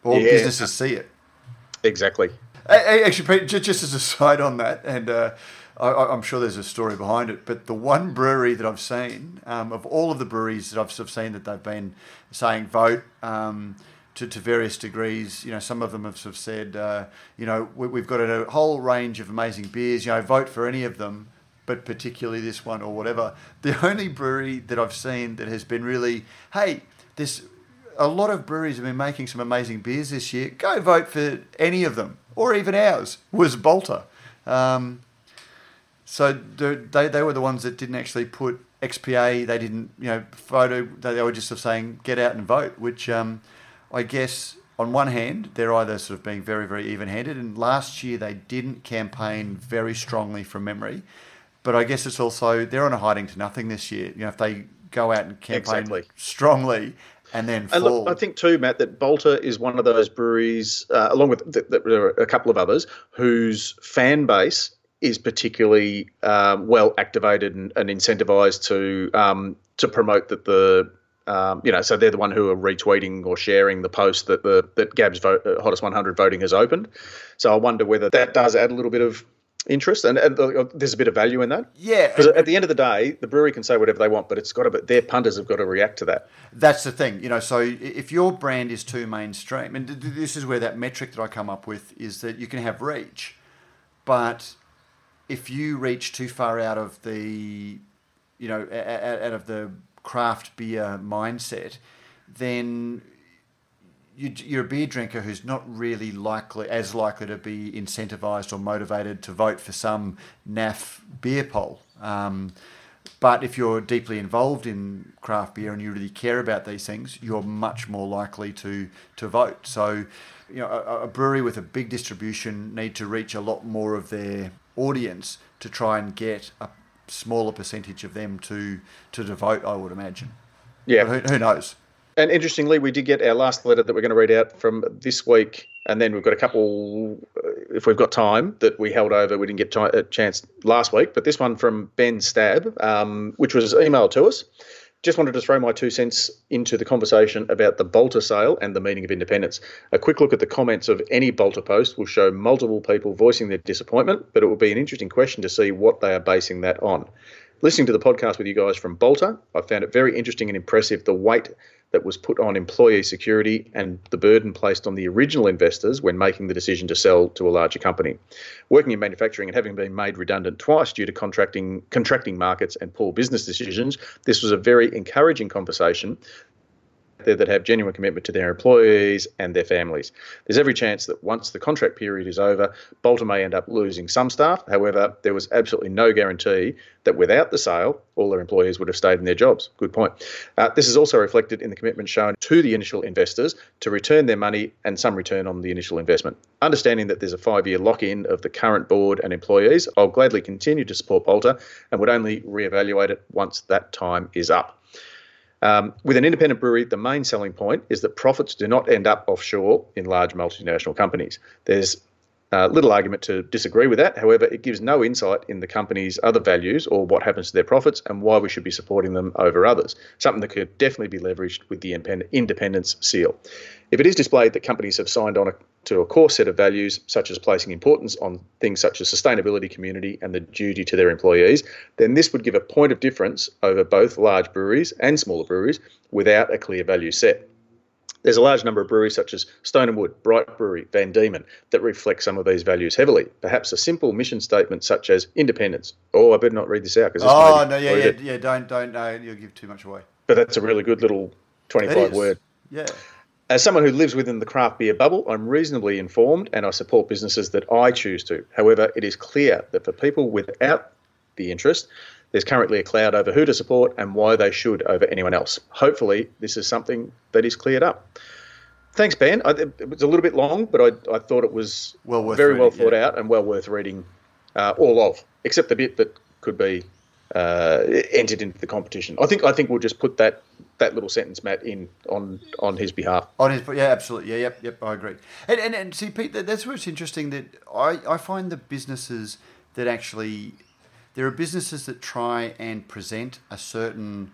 All
Yeah.
businesses see it.
exactly.
Actually, Pete, just as a side on that, and uh, I, I- I'm sure there's a story behind it, but the one brewery that I've seen, um, of all of the breweries that I've sort of seen that they've been saying vote um, to, to various degrees, you know, some of them have sort of said, uh, you know, we, we've got a whole range of amazing beers, you know, vote for any of them, but particularly this one or whatever. The only brewery that I've seen that has been really, hey, this a lot of breweries have been making some amazing beers this year. Go vote for any of them, or even ours was Balter. Um, so they they were the ones that didn't actually put XPA. They didn't you know photo. They, they were just sort of saying get out and vote, which um, I guess on one hand they're either sort of being very very even handed, and last year they didn't campaign very strongly from memory. But I guess it's also they're on a hiding to nothing this year. You know if they go out and campaign
Exactly.
strongly and then
And look, I think too, Matt, that Balter is one of those breweries, uh, along with th- th- there are a couple of others, whose fan base is particularly um, well activated and, and incentivized to um, to promote that the um, you know, so they're the one who are retweeting or sharing the post that the that GABS vote, uh, hottest 100 voting has opened. So I wonder whether that does add a little bit of interest, and, and uh, there's a bit of value in that.
yeah,
Because at the end of the day, the brewery can say whatever they want, but it's got to. Be, their punters have got to react to that.
That's the thing, you know. So if your brand is too mainstream, and th- th- this is where that metric that I come up with is that you can have reach, but if you reach too far out of the, you know, out of the craft beer mindset, then you're a beer drinker who's not really likely as likely to be incentivized or motivated to vote for some naff beer poll. Um, but if you're deeply involved in craft beer and you really care about these things, you're much more likely to to vote. So, you know, a, a brewery with a big distribution need to reach a lot more of their audience to try and get a smaller percentage of them to to devote, I would imagine.
Yeah.
Who, who knows?
And interestingly, we did get our last letter that we're going to read out from this week, and then we've got a couple, if we've got time, that we held over. We didn't get a chance last week, but this one from Ben Stab, um, which was emailed to us. Just wanted to throw my two cents into the conversation about the Balter sale and the meaning of independence. A quick look at the comments of any Balter post will show multiple people voicing their disappointment, but it will be an interesting question to see what they are basing that on. Listening to the podcast with you guys from Balter, I found it very interesting and impressive the weight that was put on employee security and the burden placed on the original investors when making the decision to sell to a larger company. Working in manufacturing and having been made redundant twice due to contracting contracting markets and poor business decisions, this was a very encouraging conversation there that have genuine commitment to their employees and their families. There's every chance that once the contract period is over, Balter may end up losing some staff. However, there was absolutely no guarantee that without the sale, all their employees would have stayed in their jobs. Good point. Uh, this is also reflected in the commitment shown to the initial investors to return their money and some return on the initial investment. Understanding that there's a five year lock in of the current board and employees, I'll gladly continue to support Balter and would only re-evaluate it once that time is up. Um, with an independent brewery, the main selling point is that profits do not end up offshore in large multinational companies. There's uh, little argument to disagree with that. However, it gives no insight in the company's other values or what happens to their profits and why we should be supporting them over others. Something that could definitely be leveraged with the independence seal. If it is displayed that companies have signed on a to a core set of values, such as placing importance on things such as sustainability, community, and the duty to their employees, then this would give a point of difference over both large breweries and smaller breweries without a clear value set. There's a large number of breweries such as Stone and Wood, Bright Brewery, Van Diemen that reflect some of these values heavily. Perhaps a simple mission statement such as independence. Oh, I better not read this out because
oh no, yeah, yeah, yeah, don't, don't, no, you'll give too much away.
But that's a really good little twenty-five word.
Yeah.
As someone who lives within the craft beer bubble, I'm reasonably informed and I support businesses that I choose to. However, it is clear that for people without the interest, there's currently a cloud over who to support and why they should over anyone else. Hopefully, this is something that is cleared up. Thanks, Ben. I, it was a little bit long, but I, I thought it was
well
very
reading,
well thought
yeah.
out and well worth reading uh, all of, except the bit that could be uh, entered into the competition. I think I think we'll just put that that little sentence, Matt, in on on his behalf.
On his, yeah, absolutely, yeah, yep, yep, I agree. And and, and see, Pete, that's where it's interesting that I I find the businesses that actually there are businesses that try and present a certain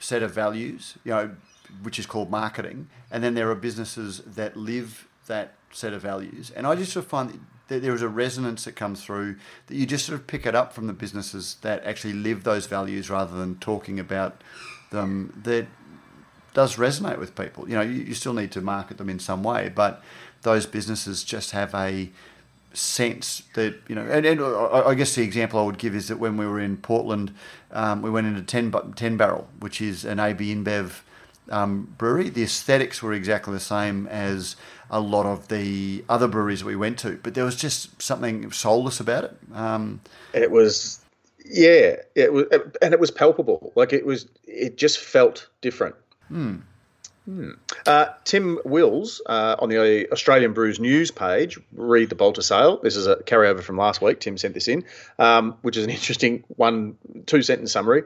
set of values, you know, which is called marketing, and then there are businesses that live that set of values, and I just sort of find that there is a resonance that comes through that you just sort of pick it up from the businesses that actually live those values rather than talking about them that does resonate with people. You know, you, you still need to market them in some way, but those businesses just have a sense that you know, and, and I guess the example I would give is that when we were in Portland, um, we went into 10, 10 Barrel, which is an AB InBev um, brewery. The aesthetics were exactly the same as a lot of the other breweries we went to, but there was just something soulless about it. Um,
it was, yeah, it was, and it was palpable. Like it was, it just felt different.
Hmm.
Hmm. Uh, Tim Wills uh, on the Australian Brews News page, read the Balter sale. This is a carryover from last week. Tim sent this in, um, which is an interesting one, two sentence summary.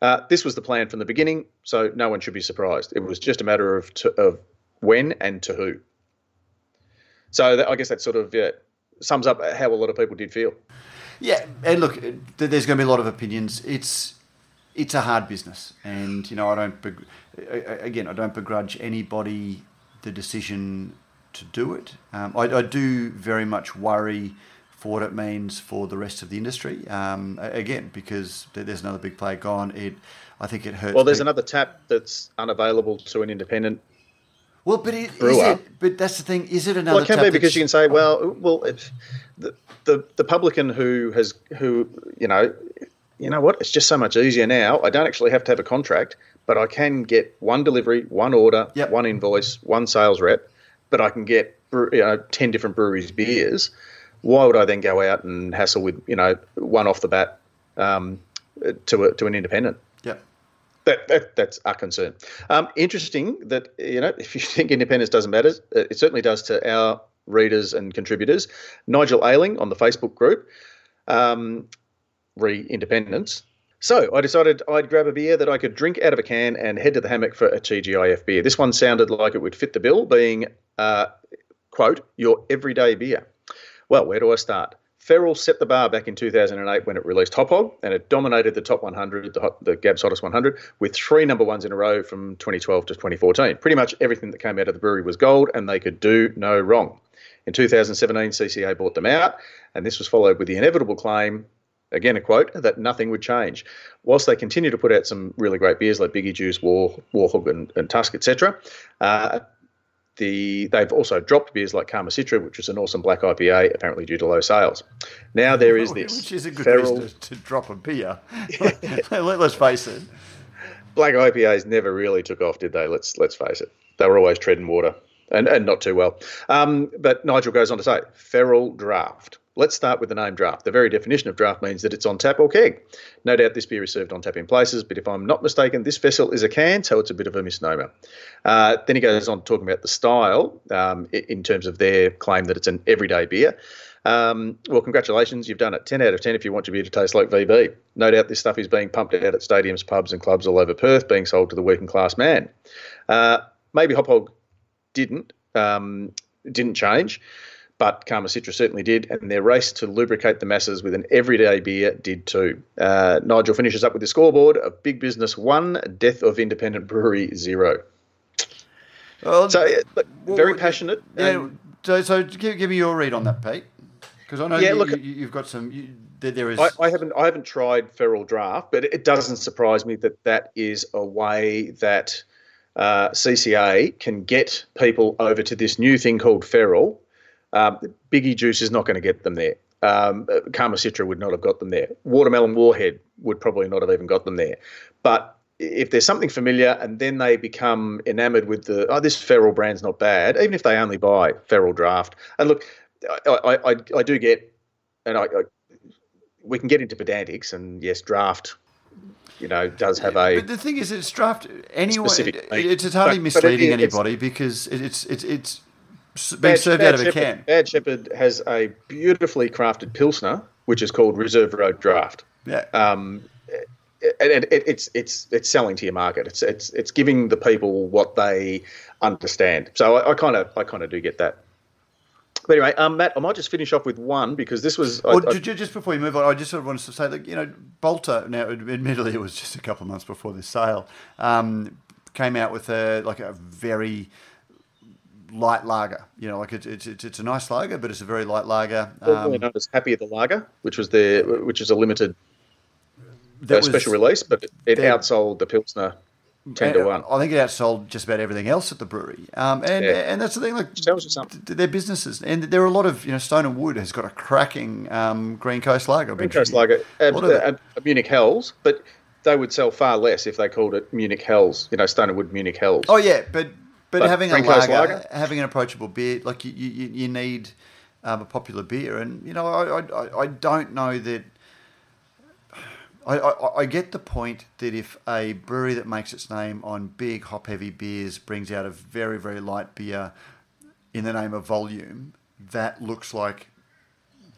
Uh, this was the plan from the beginning, so no one should be surprised. It was just a matter of to, of when and to who. So that, I guess that sort of yeah, sums up how a lot of people did feel.
Yeah, and look, there's going to be a lot of opinions. It's it's a hard business, and you know I don't again I don't begrudge anybody the decision to do it. Um, I, I, do very much worry for what it means for the rest of the industry. Um, again, because there's another big player gone. It I think it hurts.
Well, there's people. another tap that's unavailable to an independent
Well, but it,
brewer.
it? But that's the thing. Is it another?
Well, it can
tap
be because you can say, well, well, the, the the publican who has who you know, you know what? It's just so much easier now. I don't actually have to have a contract, but I can get one delivery, one order,
Yep.
one invoice, one sales rep, but I can get you know ten different breweries beers. Why would I then go out and hassle with you know one off the bat um, to a, to an independent?
Yep.
That, that that's our concern. Um, interesting that you know if you think independence doesn't matter, it certainly does to our readers and contributors. Nigel Ailing on the Facebook group, um, re Independence. So I decided I'd grab a beer that I could drink out of a can and head to the hammock for a TGIF beer. This one sounded like it would fit the bill, being uh, quote your everyday beer. Well, where do I start? Feral set the bar back in 2008 when it released Hop Hog, and it dominated the top 100, the, hot, the GABS Hottest 100, with three number ones in a row from 2012 to 2014. Pretty much everything that came out of the brewery was gold, and they could do no wrong. In 2017, CCA bought them out, and this was followed with the inevitable claim, again a quote, that nothing would change. Whilst they continue to put out some really great beers like Biggie Juice, War, Warhog, and, and Tusk, etc., uh, the they've also dropped beers like Karma Citra, which was an awesome black IPA, apparently due to low sales. Now there is this
Which is a good
feral
reason to, to drop a beer. Let, us face it.
black IPAs never really took off, did they? Let's let's face it. They were always treading water, and, and not too well. Um, but Nigel goes on to say, feral draft. Let's start with the name draft. The very definition of draft means that it's on tap or keg. No doubt this beer is served on tap in places, but if I'm not mistaken, this vessel is a can, so it's a bit of a misnomer. Uh, then he goes on to talking about the style um, in terms of their claim that it's an everyday beer. Um, well, congratulations, you've done it. 10 out of 10 if you want your beer to taste like VB. No doubt this stuff is being pumped out at stadiums, pubs, and clubs all over Perth, being sold to the working class man. Uh, maybe Hop Hog didn't um, didn't change, but Karma Citra certainly did, and their race to lubricate the masses with an everyday beer did too. Uh, Nigel finishes up with the scoreboard of Big Business one, Death of Independent Brewery zero.
Well,
So yeah, look,
Well,
very passionate.
yeah, so, so give, give me your read on that, Pete. Because I know
Yeah,
you,
look-
you, you've got some. You, there, there is.
I, I haven't I haven't tried feral draft, but it doesn't surprise me that that is a way that uh, CCA can get people over to this new thing called feral. Um, Biggie Juice is not going to get them there. Um, Karma Citra would not have got them there. Watermelon Warhead would probably not have even got them there. But if there's something familiar and then they become enamored with the oh this feral brand's not bad, even if they only buy feral draft. And look, I I, I, do get and I, I we can get into pedantics and yes, draft, you know, does have a
But the thing is, it's draft anyway.
Specific.
It's entirely
But- but it-
misleading anybody because it's it's it's being served out of a
Shepherd,
can.
Bad Shepherd has a beautifully crafted pilsner, which is called Reserve Road Draft.
Yeah.
Um, and it, it, it's it's it's selling to your market. It's it's it's giving the people what they understand. So I kind of I kind of do get that. But anyway, um, Matt, I might just finish off with one because this was.
Well,
I-
ju- just before you move on, I just sort of wanted to say that you know Balter. Now, admittedly, it was just a couple of months before this sale. Um, came out with a like a very light lager. You know, like it's it's it's, a nice lager, but it's a very light lager. Um,
known as Happy the Lager, which was their which is a limited
that
uh,
was-
special release, but it, it outsold the Pilsner ten to one.
I think it outsold just about everything else at the brewery. Um, and
Yeah.
and that's the thing. Like
tells you something.
th- They're businesses, and there are a lot of you know Stone and Wood has got a cracking um, Green Coast lager.
Green Coast Lager,
What are they?
uh, uh, Munich Hells, but they would sell far less if they called it Munich Hells. You know, Stone and Wood Munich Hells.
Oh yeah, but but,
But
having a
Green Coast
lager,
lager?
having an approachable beer, like you you, you need um, a popular beer, and you know I I, I don't know that. I, I, I get the point that if a brewery that makes its name on big hop heavy beers brings out a very very light beer in the name of volume, that looks like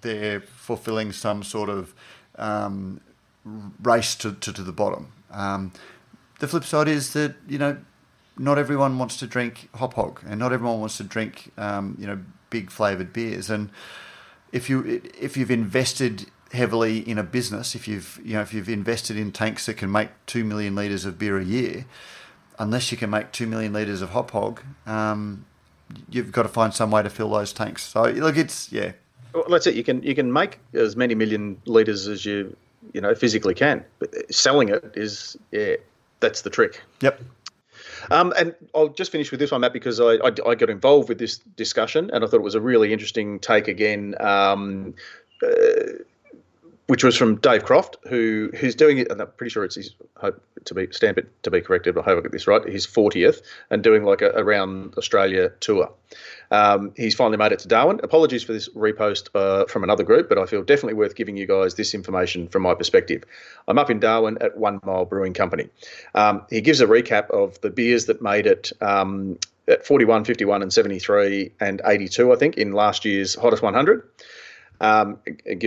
they're fulfilling some sort of um, race to, to, to the bottom. Um, the flip side is that you know not everyone wants to drink hop hog, and not everyone wants to drink um, you know big flavored beers. And if you if you've invested heavily in a business, if you've you know if you've invested in tanks that can make two million liters of beer a year, unless you can make two million liters of hop hog, um, you've got to find some way to fill those tanks. So look, it's yeah,
Well, that's it. You can you can make as many million liters as you you know physically can, but selling it is yeah, that's the trick.
yep.
Um, and I'll just finish with this one, Matt, because I, I, I, got involved with this discussion and I thought it was a really interesting take again. Um, uh, which was from Dave Croft, who who's doing it, and I'm pretty sure it's his hope to be stamp it to be corrected, but I hope I get this right. His 40th and doing like a around Australia tour. Um, he's finally made it to Darwin. Apologies for this repost uh, from another group, but I feel definitely worth giving you guys this information from my perspective. I'm up in Darwin at One Mile Brewing Company. Um, he gives a recap of the beers that made it um, at 41, 51, and 73 and 82, I think, in last year's Hottest 100. Um,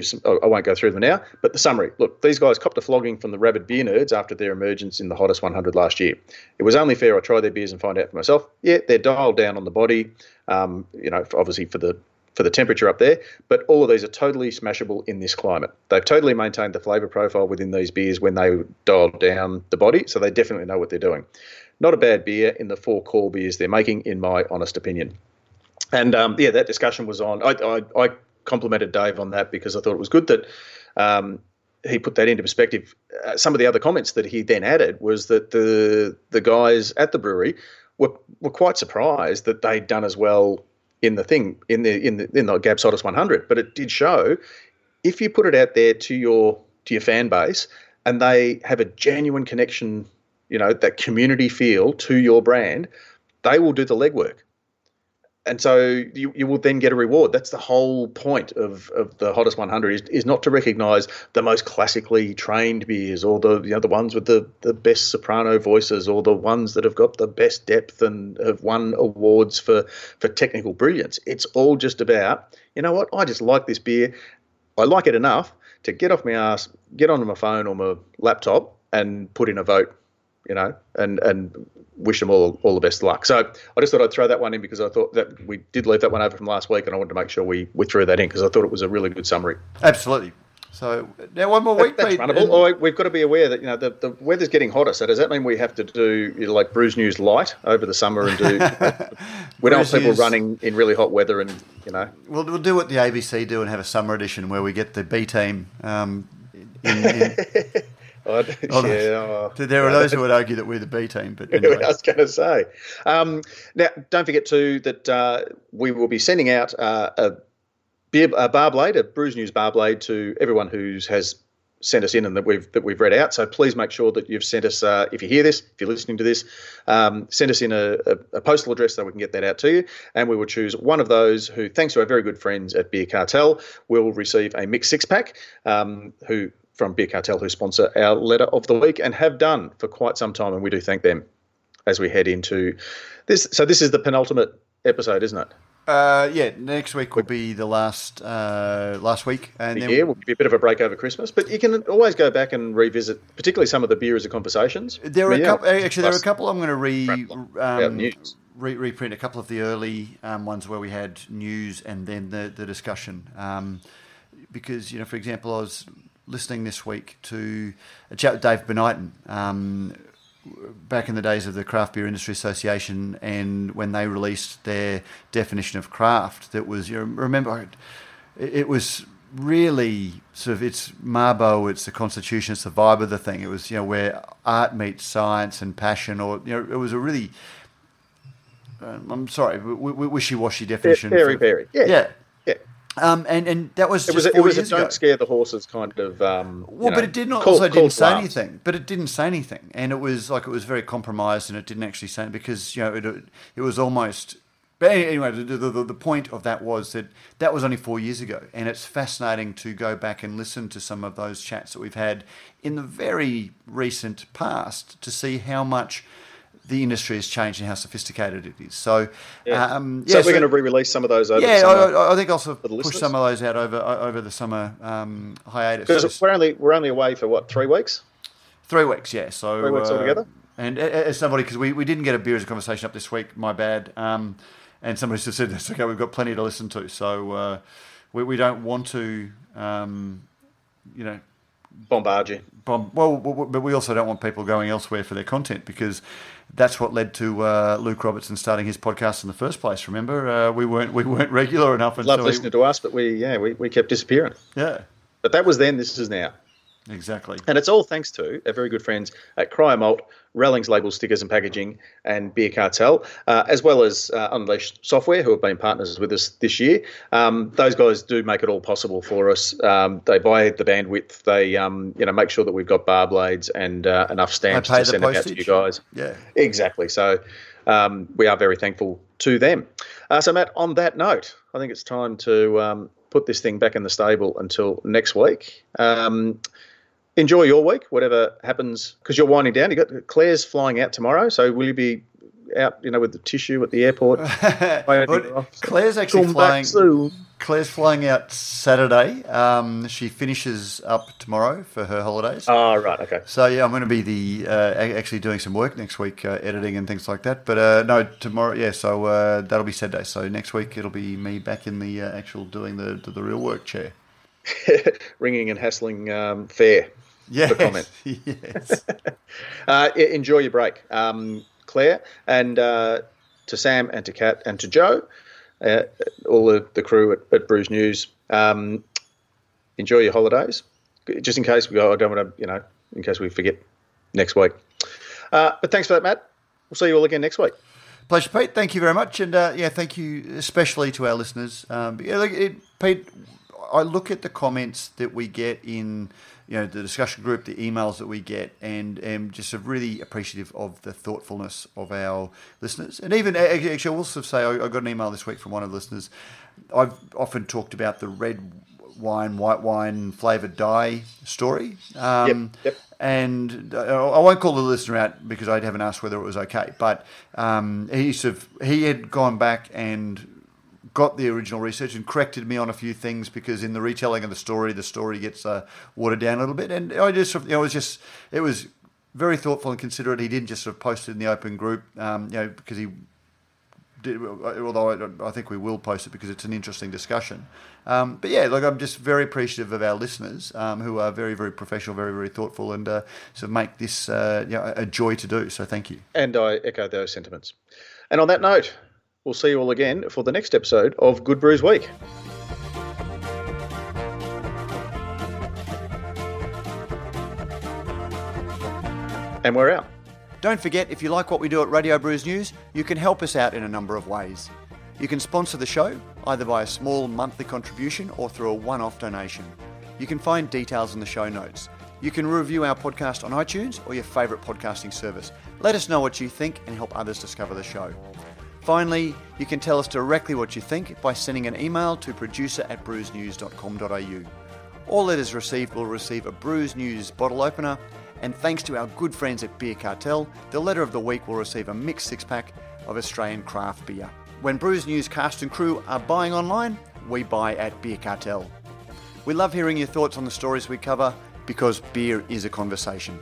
some, I won't go through them now, but the summary. Look, these guys copped a flogging from the rabid beer nerds after their emergence in the hottest 100 last year. It was only fair I try their beers and find out for myself. Yeah, they're dialed down on the body, um, you know, obviously for the for the temperature up there, but all of these are totally smashable in this climate. They've totally maintained the flavour profile within these beers when they dialed down the body, so they definitely know what they're doing. Not a bad beer in the four core beers they're making, in my honest opinion. And um, yeah, that discussion was on. I, I, I complimented Dave on that because I thought it was good that um, he put that into perspective. Uh, some of the other comments that he then added was that the the guys at the brewery were were quite surprised that they'd done as well in the thing in the in the in the GABS Hottest 100. But it did show if you put it out there to your to your fan base and they have a genuine connection, you know, that community feel to your brand, they will do the legwork and so you, you will then get a reward. That's the whole point of, of the hottest 100 is, is not to recognise the most classically trained beers or the you know the ones with the, the best soprano voices or the ones that have got the best depth and have won awards for for technical brilliance. It's all just about you know what I just like this beer. I like it enough to get off my ass, get onto my phone or my laptop and put in a vote you know, and and wish them all all the best luck. So I just thought I'd throw that one in because I thought that we did leave that one over from last week, and I wanted to make sure we, we threw that in because I thought it was a really good summary.
Absolutely. So now one more week.
That, that's runnable. Oh, we've got to be aware that you know the, the weather's getting hotter. So does that mean we have to do you know, like Brews News light over the summer and do? we don't want people News. running in really hot weather and you know.
We'll, we'll do what the ABC do and have a summer edition where we get the B team. Um, in, in,
yeah,
oh, there are those who would argue that we're the B team, but anyway.
I was going to say. Um, now, don't forget too that uh, we will be sending out uh, a beer, a bar blade, a Brews News bar blade to everyone who has sent us in and that we've that we've read out. So please make sure that you've sent us. Uh, if you hear this, if you're listening to this, um, send us in a, a, a, postal address so we can get that out to you, and we will choose one of those who, thanks to our very good friends at Beer Cartel, will receive a mixed six pack. Um, who from Beer Cartel who sponsor our letter of the week and have done for quite some time, and we do thank them as we head into this. So this is the penultimate episode, isn't it?
Uh, yeah, next week will be the last uh, last week,
and then yeah, we'll give you a bit of a break over Christmas. But you can always go back and revisit, particularly some of the beer as a conversations.
There are a couple. Actually, there are a couple. I'm going to re, um, re reprint a couple of the early um, ones where we had news and then the the discussion. Um, because you know, for example, I was listening this week to a chat with Dave Bonighton, um, back in the days of the Craft Beer Industry Association, and when they released their definition of craft, that was you know, remember it, it was really sort of it's Mabo, it's the constitution, it's the vibe of the thing. It was you know where art meets science and passion, or you know it was a really uh, I'm sorry, wishy-washy definition.
Very, very, yeah.
yeah. Um, and and that was
it was
a,
it was
a
don't scare the horses kind of. Um,
well,
know,
but it did not call, also didn't say anything. But it didn't say anything, and it was like it was very compromised, and it didn't actually say because you know it it was almost. But anyway, the, the, the point of that was that that was only four years ago, and it's fascinating to go back and listen to some of those chats that we've had in the very recent past to see how much the industry is changed and how sophisticated it is. So,
yeah. Um, yeah, so we're so, going to re-release some of those over.
Yeah,
I,
I, think I'll sort of push some of those out over over the summer um, hiatus.
Because we're only we're only away for what three weeks.
Three weeks, yeah. So
three weeks uh, altogether.
And as somebody, because we, we didn't get a beer as a conversation up this week, my bad. Um, and somebody just said, "That's okay. We've got plenty to listen to." So uh, we we don't want to, um, you know,
bombard you.
Bomb, well, but we also don't want people going elsewhere for their content because that's what led to uh, Luke Robertson starting his podcast in the first place. Remember, uh, we weren't we weren't regular enough.
Love listening to us, but we yeah we, we kept disappearing.
Yeah,
but that was then. This is now.
Exactly.
And it's all thanks to our very good friends at Cryomalt, Malt, Rallings Label Stickers and Packaging, and Beer Cartel, uh, as well as uh, Unleashed Software, who have been partners with us this year. Um, those guys do make it all possible for us. Um, they buy the bandwidth. They um, you know make sure that we've got bar blades and uh, enough stamps to send it out to you guys.
Yeah.
Exactly. So um, we are very thankful to them. Uh, so Matt, on that note, I think it's time to um, put this thing back in the stable until next week. Um, enjoy your week, whatever happens, because you're winding down. You got Claire's flying out tomorrow, so will you be out, you know, with the tissue at the airport?
Claire's actually Come flying. Claire's flying out Saturday. Um, she finishes up tomorrow for her holidays.
Oh, right, okay.
So yeah, I'm going to be the uh, actually doing some work next week, uh, editing and things like that. But uh, no, tomorrow, yeah. So uh, that'll be Saturday. So next week it'll be me back in the uh, actual doing the the real work chair,
ringing and hassling um, fair.
Yes,
for comment.
yes.
Uh, enjoy your break, um, Claire, and to Sam and to Kat and to Joe uh, all the, the crew at, at News. Um, enjoy your holidays, just in case we go. I don't want to, you know, in case we forget next week. Uh, but thanks for that, Matt. We'll see you all again next week.
Pleasure, Pete. Thank you very much, and uh, yeah, thank you especially to our listeners. Um, yeah, like it, Pete, I look at the comments that we get in you know the discussion group, the emails that we get, and am just really appreciative of the thoughtfulness of our listeners. And even actually, I will say I got an email this week from one of the listeners. I've often talked about the red wine, white wine flavored dye story.
Um, yep, yep.
And uh, I won't call the listener out because I haven't asked whether it was okay. But um, he sort of he had gone back and got the original research and corrected me on a few things because in the retelling of the story, the story gets uh, watered down a little bit. And I just, you know, it was just, it was very thoughtful and considerate. He didn't just sort of post it in the open group, um, you know, because he did, although I, I, think we will post it because it's an interesting discussion. Um, but yeah, look, I'm just very appreciative of our listeners um, who are very, very professional, very, very thoughtful, and uh, sort of make this uh, you know, a joy to do. So thank you.
And I echo those sentiments. And on that note, We'll see you all again for the next episode of Good Brews Week. And we're out.
Don't forget, if you like what we do at Radio Brews News, you can help us out in a number of ways. You can sponsor the show either by a small monthly contribution or through a one off donation. You can find details in the show notes. You can review our podcast on iTunes or your favourite podcasting service. Let us know what you think and help others discover the show. Finally, you can tell us directly what you think by sending an email to producer at brewsnews.com.au. All letters received will receive a Brews News bottle opener, and thanks to our good friends at Beer Cartel, the letter of the week will receive a mixed six pack of Australian craft beer. When Brews News cast and crew are buying online, we buy at Beer Cartel. We love hearing your thoughts on the stories we cover because beer is a conversation.